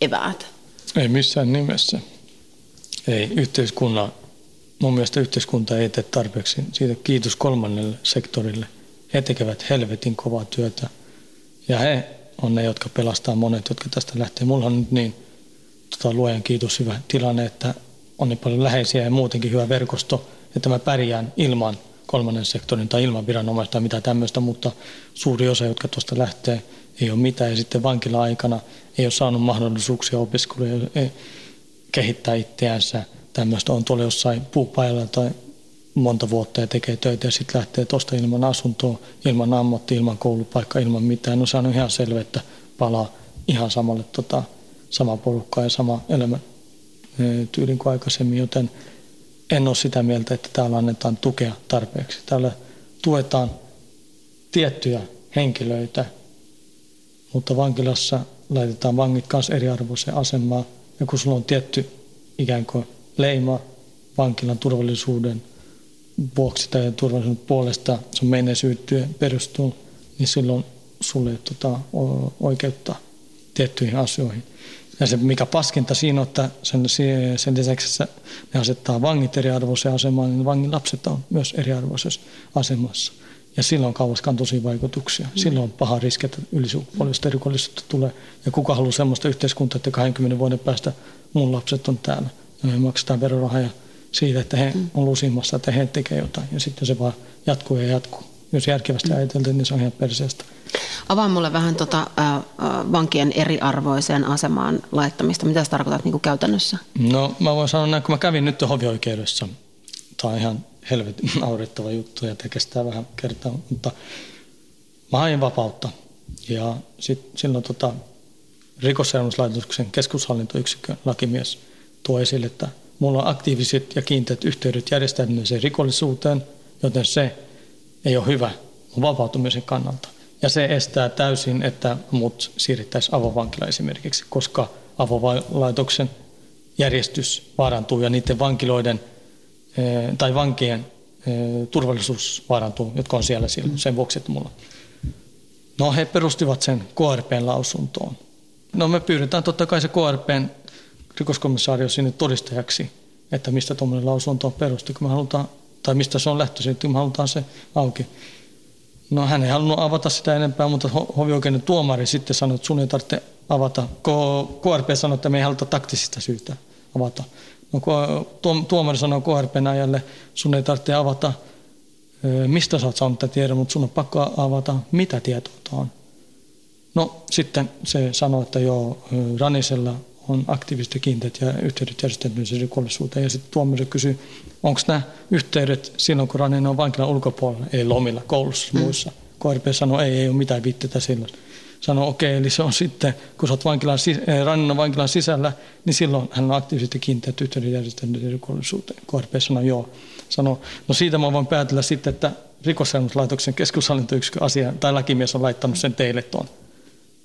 eväät? Ei missään nimessä. Ei yhteiskunnan, mun mielestä yhteiskunta ei tee tarpeeksi. Siitä kiitos kolmannelle sektorille. He tekevät helvetin kovaa työtä. Ja he on ne, jotka pelastaa monet, jotka tästä lähtee. Mulla on nyt niin tota, luojan kiitos hyvä tilanne, että on niin paljon läheisiä ja muutenkin hyvä verkosto, että mä pärjään ilman kolmannen sektorin tai ilman viranomaista tai mitä tämmöistä, mutta suuri osa, jotka tuosta lähtee, ei ole mitään. Ja sitten vankila-aikana ei ole saanut mahdollisuuksia opiskeluja kehittää itseänsä. Tämmöistä on tuolla jossain puupajalla tai monta vuotta ja tekee töitä ja sitten lähtee tuosta ilman asuntoa, ilman ammatti, ilman koulupaikka, ilman mitään. No se on ihan selvä, että palaa ihan samalle tota, sama porukka ja sama elämä tyylin kuin aikaisemmin, joten en ole sitä mieltä, että täällä annetaan tukea tarpeeksi. Täällä tuetaan tiettyjä henkilöitä, mutta vankilassa laitetaan vangit kanssa eriarvoiseen asemaan. Ja kun sulla on tietty ikään kuin leima vankilan turvallisuuden vuoksi tai turvallisuuden puolesta, sun menneisyyteen perustuu, niin silloin sulle ei tota, oikeutta tiettyihin asioihin. Ja se mikä paskinta siinä on, että sen, sen lisäksi että ne asettaa vangit eriarvoiseen asemaan, niin vangin lapset on myös eriarvoisessa asemassa. Ja silloin kauaskantoisia vaikutuksia. Mm. Silloin on paha riski, että ylisukupuolista rikollisuutta tulee. Ja kuka haluaa sellaista yhteiskuntaa, että 20 vuoden päästä mun lapset on täällä. Ja me maksetaan verorahaa siitä, että he mm. on lusimassa, että he tekevät jotain. Ja sitten se vaan jatkuu ja jatkuu. Jos järkevästi mm. ajateltiin, niin se on ihan perseestä. Avaa mulle vähän tota, äh, vankien eriarvoiseen asemaan laittamista. Mitä sä tarkoitat niin kuin käytännössä? No mä voin sanoa näin, kun mä kävin nyt hovioikeudessa. Tämä on ihan helvetin naurettava juttu ja kestää vähän kertaa, mutta mä hain vapautta. Ja sit, silloin tota, rikosseuraamuslaitoksen keskushallintoyksikön lakimies tuo esille, että mulla on aktiiviset ja kiinteät yhteydet järjestäytyneeseen rikollisuuteen, joten se ei ole hyvä mun vapautumisen kannalta. Ja se estää täysin, että mut siirrettäisiin avovankila esimerkiksi, koska avolaitoksen järjestys vaarantuu ja niiden vankiloiden eh, tai vankien eh, turvallisuus vaarantuu, jotka on siellä silloin, sen vuoksi, että mulla. No he perustivat sen KRPn lausuntoon. No me pyydetään totta kai se KRPn rikoskommissaario sinne todistajaksi, että mistä tuommoinen lausunto on perustu, kun me halutaan, tai mistä se on lähtöisin, kun me halutaan se auki. No hän ei halunnut avata sitä enempää, mutta hovioikeuden tuomari sitten sanoi, että sun ei tarvitse avata. KRP sanoi, että me ei haluta taktisista syystä avata. No, tuomari sanoi KRPn ajalle, sun ei tarvitse avata, mistä sä oot saanut tätä tiedon, mutta sun on pakko avata, mitä tietoa on. No sitten se sanoi, että joo, Ranisella on aktiivisesti kiinteät ja yhteydet järjestäytyneeseen rikollisuuteen. Ja sitten tuomari kysyi, onko nämä yhteydet silloin, kun Raninen on vankilan ulkopuolella, ei lomilla, koulussa, mm. muissa. KRP sanoi, ei, ei ole mitään viitteitä silloin. Sanoi, okei, okay, eli se on sitten, kun sä oot vankilan, eh, Raninen on vankilan sisällä, niin silloin hän on aktiivisesti kiinteät yhteydet järjestäytyneeseen rikollisuuteen. KRP sanoi, joo. Sanoi, no siitä mä voin päätellä sitten, että rikosseuraamuslaitoksen keskushallintoyksikön asia tai lakimies on laittanut sen teille tuon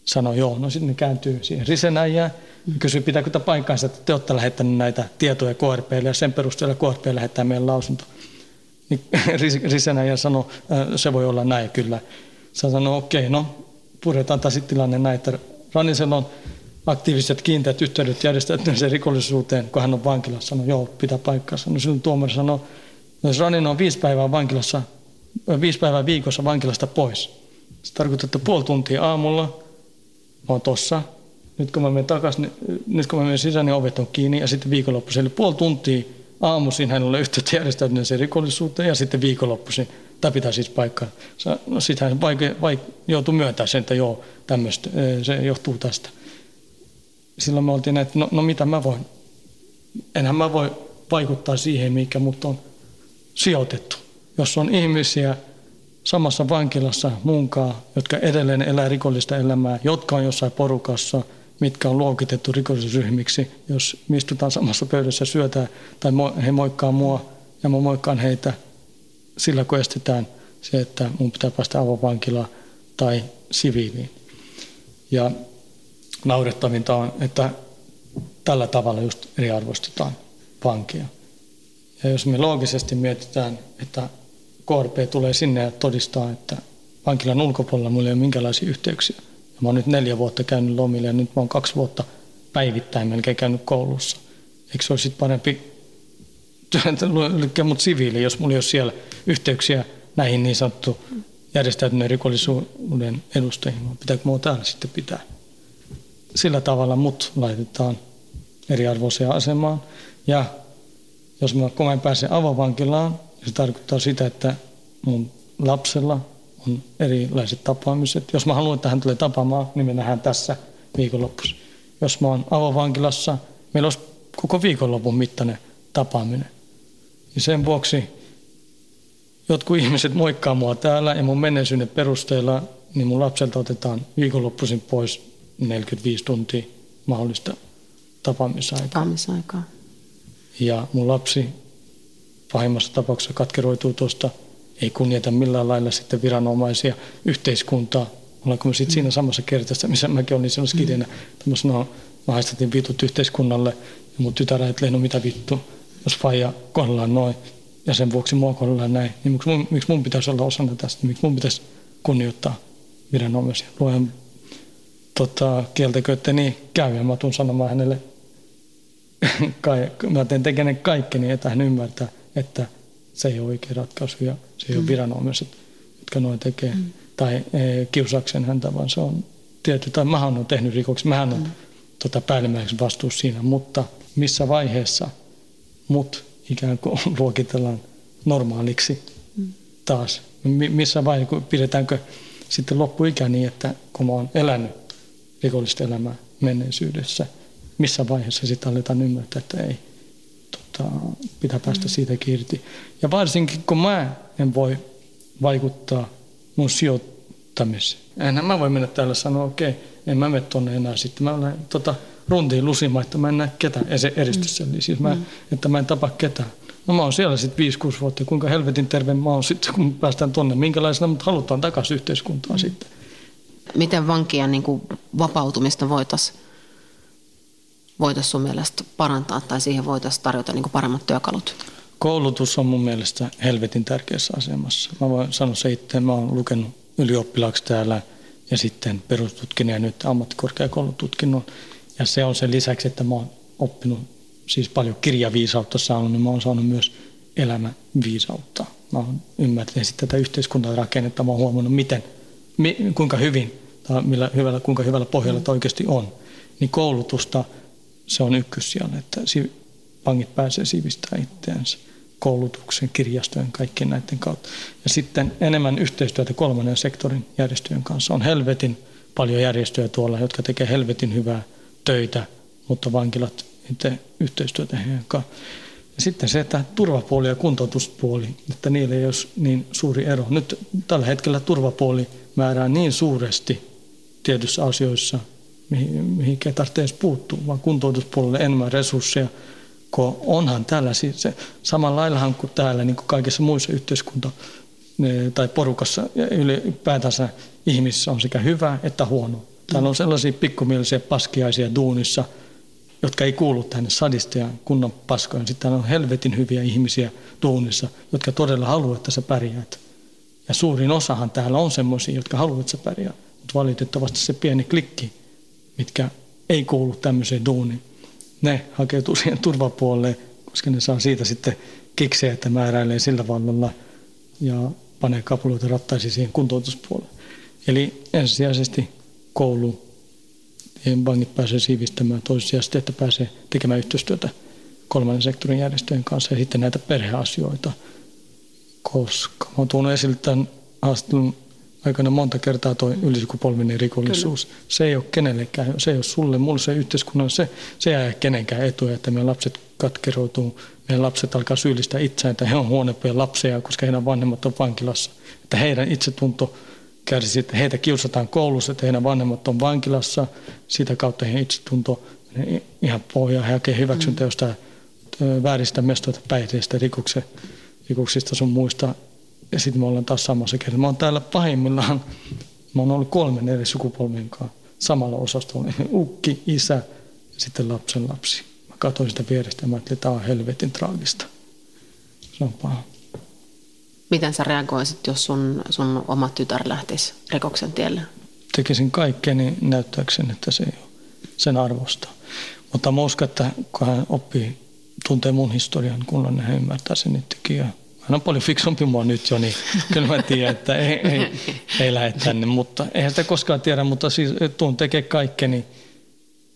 sanoi joo. No sitten ne kääntyy siihen risenäjään ja kysyy, pitääkö tämä paikkaansa, että te olette lähettäneet näitä tietoja KRPlle ja sen perusteella KRP lähettää meidän lausunto. Niin risenäjä sanoi, se voi olla näin kyllä. Sä sanoi, okei, okay, no puretaan taas tilanne näin, että Rannisella on aktiiviset kiinteät yhteydet järjestäytyneeseen rikollisuuteen, kun hän on vankilassa. Sanoi, joo, pitää paikkaansa. No silloin tuomari sanoi, no jos Ranin on viisi päivää vankilassa, viisi päivää viikossa vankilasta pois. Se tarkoittaa, että puoli tuntia aamulla, mä oon tossa. Nyt kun mä menen takaisin, nyt kun mä menen sisään, niin ovet on kiinni ja sitten viikonloppuisin. Eli puoli tuntia aamuisin hänellä yhteyttä järjestäytyneeseen rikollisuuteen ja sitten viikonloppuisin. Tämä pitää siis paikkaa. No sitten hän vaike, vaike, joutuu myöntämään sen, että joo, tämmöistä, se johtuu tästä. Silloin me oltiin, että no, no mitä mä voin. Enhän mä voi vaikuttaa siihen, mikä mut on sijoitettu. Jos on ihmisiä, samassa vankilassa muunkaan, jotka edelleen elää rikollista elämää, jotka on jossain porukassa, mitkä on luokitettu rikollisryhmiksi, jos me istutaan samassa pöydässä syötään tai he moikkaa mua ja mä moikkaan heitä, sillä kun estetään se, että mun pitää päästä avovankilaan tai siviiliin. Ja naurettavinta on, että tällä tavalla just eriarvoistetaan vankia. Ja jos me loogisesti mietitään, että KRP tulee sinne ja todistaa, että vankilan ulkopuolella mulla ei ole minkälaisia yhteyksiä. Ja mä oon nyt neljä vuotta käynyt lomille ja nyt mä oon kaksi vuotta päivittäin melkein käynyt koulussa. Eikö se olisi parempi mut siviili, jos mulla ei ole siellä yhteyksiä näihin niin sanottu järjestäytyneen rikollisuuden edustajiin, pitääkö mua täällä sitten pitää? Sillä tavalla mut laitetaan eriarvoiseen asemaan. Ja jos mä, mä pääsen avovankilaan, se tarkoittaa sitä, että mun lapsella on erilaiset tapaamiset. Jos mä haluan, että hän tulee tapaamaan, niin me nähdään tässä viikonlopussa. Jos mä oon avovankilassa, meillä olisi koko viikonlopun mittainen tapaaminen. Ja sen vuoksi jotkut ihmiset moikkaa mua täällä ja mun menneisyyden perusteella, niin mun lapselta otetaan viikonloppuisin pois 45 tuntia mahdollista tapaamisaikaa. Tapaamisaikaa. Ja mun lapsi pahimmassa tapauksessa katkeroituu tuosta, ei kunnioita millään lailla sitten viranomaisia, yhteiskuntaa. Ollaanko me sitten siinä samassa kertassa, missä mäkin olin silloin skidinä, mm. tämmöisenä no, mä haistatin vitut yhteiskunnalle ja mun tytär ajattelee, no mitä vittu, jos faija kohdellaan noin ja sen vuoksi mua kohdellaan näin, niin miksi mun, miksi mun pitäisi olla osana tästä, miksi mun pitäisi kunnioittaa viranomaisia. Luen tota, kieltäkö, että niin käy ja mä tuun sanomaan hänelle, mä teen tekenen kaikkeni, että hän ymmärtää, että se ei ole oikea ratkaisu ja se ei mm. ole viranomaiset, jotka noin tekee. Mm. Tai e, kiusaksen häntä, vaan se on tietty, tai mähän on tehnyt rikoksen, mähän on mm. tota, päällimmäiseksi vastuus siinä, mutta missä vaiheessa mut ikään kuin luokitellaan normaaliksi mm. taas. Missä vaiheessa, pidetäänkö sitten loppuikä niin, että kun mä oon elänyt rikollista elämää menneisyydessä, missä vaiheessa sitten aletaan ymmärtää, että ei, tota, pitää päästä siitä irti. Ja varsinkin kun mä en voi vaikuttaa mun sijoittamiseen. Enhän mä voi mennä täällä sanoa, okei, okay, en mä mene tonne enää sitten. Mä olen tota, runtiin lusimaan, että mä en näe ketään eristyksellä. Mm. Siis mä, mm. että mä en tapa ketään. No mä oon siellä sitten 5-6 vuotta. Kuinka helvetin terve mä oon sitten, kun päästään tonne. Minkälaisena mut halutaan takaisin yhteiskuntaan mm. sitten. Miten vankien niin kuin, vapautumista voitaisiin voitaisiin sun mielestä parantaa tai siihen voitaisiin tarjota niin paremmat työkalut? Koulutus on mun mielestä helvetin tärkeässä asemassa. Mä voin sanoa se itse, mä oon lukenut ylioppilaaksi täällä ja sitten perustutkinnon ja nyt ammattikorkeakoulututkinnon. Ja se on sen lisäksi, että mä oon oppinut siis paljon kirjaviisautta saanut, niin mä oon saanut myös elämäviisautta. Mä oon ymmärtänyt tätä yhteiskuntarakennetta, mä oon huomannut, miten, kuinka hyvin tai millä hyvällä, kuinka hyvällä pohjalla tämä oikeasti on. Niin koulutusta se on ykkössijalla, että pankit pääsee sivistämään itseänsä koulutuksen, kirjastojen, kaikkien näiden kautta. Ja sitten enemmän yhteistyötä kolmannen sektorin järjestöjen kanssa. On helvetin paljon järjestöjä tuolla, jotka tekee helvetin hyvää töitä, mutta vankilat itse yhteistyötä heidän kanssa. Ja sitten se, että turvapuoli ja kuntoutuspuoli, että niillä ei ole niin suuri ero. Nyt tällä hetkellä turvapuoli määrää niin suuresti tietyissä asioissa, mihin, mihin ei tarvitse edes puuttua, vaan kuntoutuspuolelle enemmän resursseja, kun onhan täällä siis se, samalla laillahan kuin täällä, niin kuin kaikissa muissa yhteiskunta tai porukassa ja ylipäätänsä ihmisissä on sekä hyvä että huono. Täällä on sellaisia pikkumielisiä paskiaisia duunissa, jotka ei kuulu tänne sadista ja kunnon paskoon. Sitten täällä on helvetin hyviä ihmisiä duunissa, jotka todella haluavat, että sä pärjäät. Ja suurin osahan täällä on semmoisia, jotka haluavat, että sä pärjäät. Mutta valitettavasti se pieni klikki, mitkä ei kuulu tämmöiseen duuniin, ne hakeutuu siihen turvapuolelle, koska ne saa siitä sitten kiksejä, että määräilee sillä vallalla ja panee kapuloita rattaisiin siihen kuntoutuspuolelle. Eli ensisijaisesti koulu, vangit pääsee siivistämään toissijaisesti, että pääsee tekemään yhteistyötä kolmannen sektorin järjestöjen kanssa ja sitten näitä perheasioita, koska mä oon tuonut esille tämän haastattelun aikana monta kertaa tuo ylisukupolvinen rikollisuus. Kyllä. Se ei ole kenellekään, se ei ole sulle, mulle se yhteiskunnan, se, se ei kenenkään etuja, että meidän lapset katkeroituu, meidän lapset alkaa syyllistää itseään, että he on huonompia lapsia, koska heidän vanhemmat on vankilassa. Että heidän itsetunto kärsii, että heitä kiusataan koulussa, että heidän vanhemmat on vankilassa, sitä kautta heidän itsetunto ihan pohjaa, he hakee hyväksyntä mm. jostain vääristä mestoita, päihteistä, rikoksista sun muista ja sitten me ollaan taas samassa kertaa. Mä oon täällä pahimmillaan, mä oon ollut kolmen eri sukupolven kanssa samalla osastolla. Ukki, isä ja sitten lapsen lapsi. Mä katsoin sitä vierestä ja mä ajattelin, että tämä on helvetin traagista. Se on paha. Miten sä reagoisit, jos sun, sun oma tytär lähtisi rikoksen tielle? Tekisin kaikkeni näyttääkseni, että se ei ole sen arvosta. Mutta mä uskon, että kun hän oppii, tuntee mun historian, kun hän ymmärtää sen itsekin hän on paljon fiksumpi mua nyt jo, niin kyllä mä tiedän, että ei, ei, ei lähde tänne. Mutta eihän sitä koskaan tiedä, mutta siis tuun tekee kaikkeni,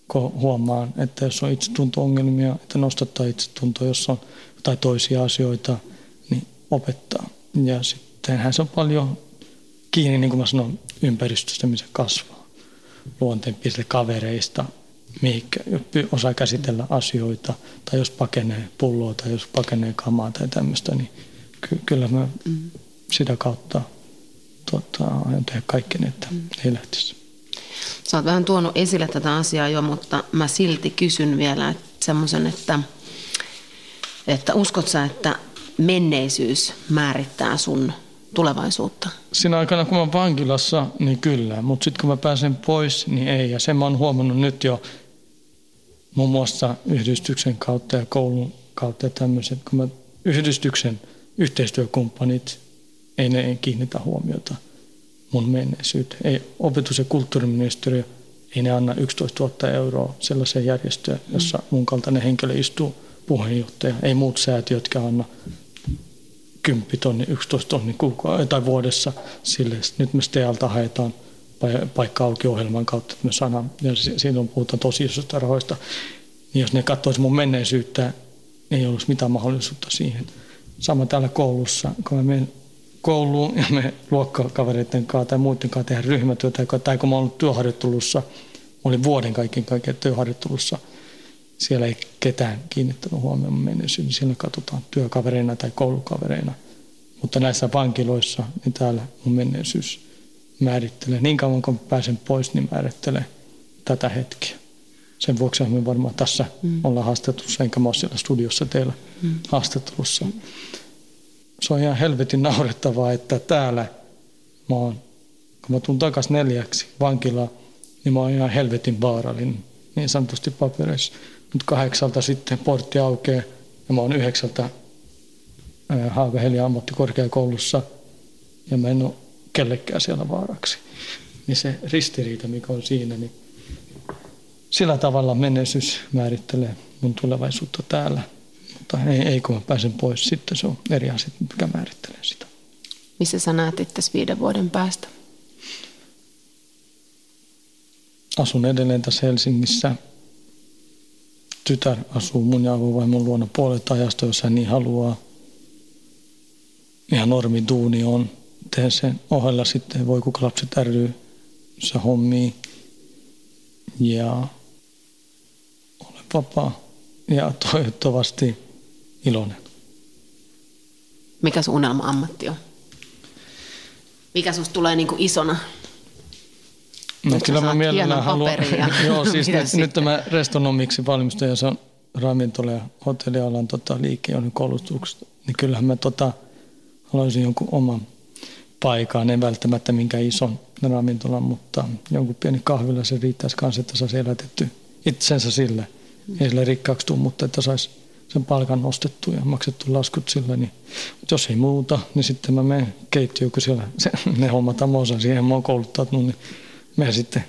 kun huomaan, että jos on itsetunto-ongelmia, että nostattaa itsetuntoa, jos on tai toisia asioita, niin opettaa. Ja sittenhän se on paljon kiinni, niin kuin mä sanon, ympäristöstä, missä kasvaa. Luonteenpiirteistä, kavereista, mihinkä osaa käsitellä asioita, tai jos pakenee pulloa tai jos pakenee kamaa tai tämmöistä, niin ky- kyllä mä mm. sitä kautta tota, aion tehdä kaikkeni, että mm. ei lähtisi. Sä oot vähän tuonut esille tätä asiaa jo, mutta mä silti kysyn vielä semmoisen, että, että uskot sä, että menneisyys määrittää sun tulevaisuutta? Siinä aikana, kun mä oon vankilassa, niin kyllä. Mutta sitten kun mä pääsen pois, niin ei. Ja sen mä oon huomannut nyt jo muun muassa yhdistyksen kautta ja koulun kautta ja tämmöiset. Kun mä yhdistyksen yhteistyökumppanit, ei ne ei kiinnitä huomiota mun menneisyyteen. Ei opetus- ja kulttuuriministeriö, ei ne anna 11 000 euroa sellaiseen järjestöön, jossa mm. mun kaltainen henkilö istuu puheenjohtaja. Ei muut säätiötkään anna 10 tonni, 11 tonni tai vuodessa sille. Nyt me STEALta haetaan paikka auki ohjelman kautta, että me saadaan, ja siinä on puhutaan tosi isosta rahoista. Niin jos ne katsoisi mun menneisyyttä, ei olisi mitään mahdollisuutta siihen. Sama täällä koulussa, kun mä menen kouluun ja me luokkakavereiden kanssa tai muiden kanssa tehdään ryhmätyötä, tai kun mä olen työharjoittelussa, mä olin vuoden kaiken kaiken työharjoittelussa, siellä ei ketään kiinnittänyt huomioon menneisyyteen, niin siellä katsotaan työkavereina tai koulukavereina. Mutta näissä vankiloissa, niin täällä mun menneisyys määrittelee. Niin kauan kun pääsen pois, niin määrittelee tätä hetkeä. Sen vuoksi me varmaan tässä mm. ollaan haastattelussa, enkä mä ole siellä studiossa teillä mm. haastattelussa. Se on ihan helvetin naurettavaa, että täällä mä oon, kun mä tuun takaisin neljäksi vankilaan, niin mä oon ihan helvetin vaarallinen, niin sanotusti papereissa. Mutta kahdeksalta sitten portti aukeaa ja mä oon yhdeksältä Haaga-Helian ammattikorkeakoulussa ja mä en ole kellekään siellä vaaraksi. niin se ristiriita, mikä on siinä, niin sillä tavalla menestys määrittelee mun tulevaisuutta täällä. Mutta ei, ei kun mä pääsen pois, sitten se on eri asia, mikä määrittelee sitä. Missä sä näet itse viiden vuoden päästä? Asun edelleen tässä Helsingissä. Tytär asuu mun ja avovaimon luona puolet ajasta, jos hän niin haluaa. Ihan normi duuni on. Teen sen ohella sitten voi kuka lapset ry se hommii. Ja vapaa ja toivottavasti iloinen. Mikä sun unelma-ammatti on? Mikä susta tulee niin kuin isona? No Nyt kyllä mä mielellään haluan. Joo, siis nyt, nyt tämä restonomiksi valmistuja, se on ravintola- ja hotellialan tota, liikkeen koulutuksesta. Niin kyllähän mä tota, haluaisin jonkun oman paikan, en välttämättä minkä ison ravintolan, mutta jonkun pieni kahvila se riittäisi kanssa, että saisi elätetty itsensä sille. Ei sille rikkaaksi tule, mutta että saisi sen palkan nostettu ja maksettu laskut sillä. Niin, mutta jos ei muuta, niin sitten mä menen keittiöön, kun siellä se, ne hommataan, mä osaan siihen, mä oon kouluttanut, niin menen sitten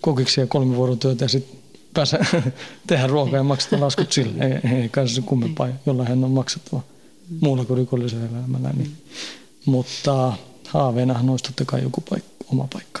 kokiksi ja kolme vuorotyötä ja sitten pääse tehdä ruokaa ja maksetaan laskut sille. Ei, ei kai se kummempaa, jolla hän on maksettava muulla kuin rikollisella elämällä. Niin. Mutta haaveenahan olisi totta kai joku paikka, oma paikka.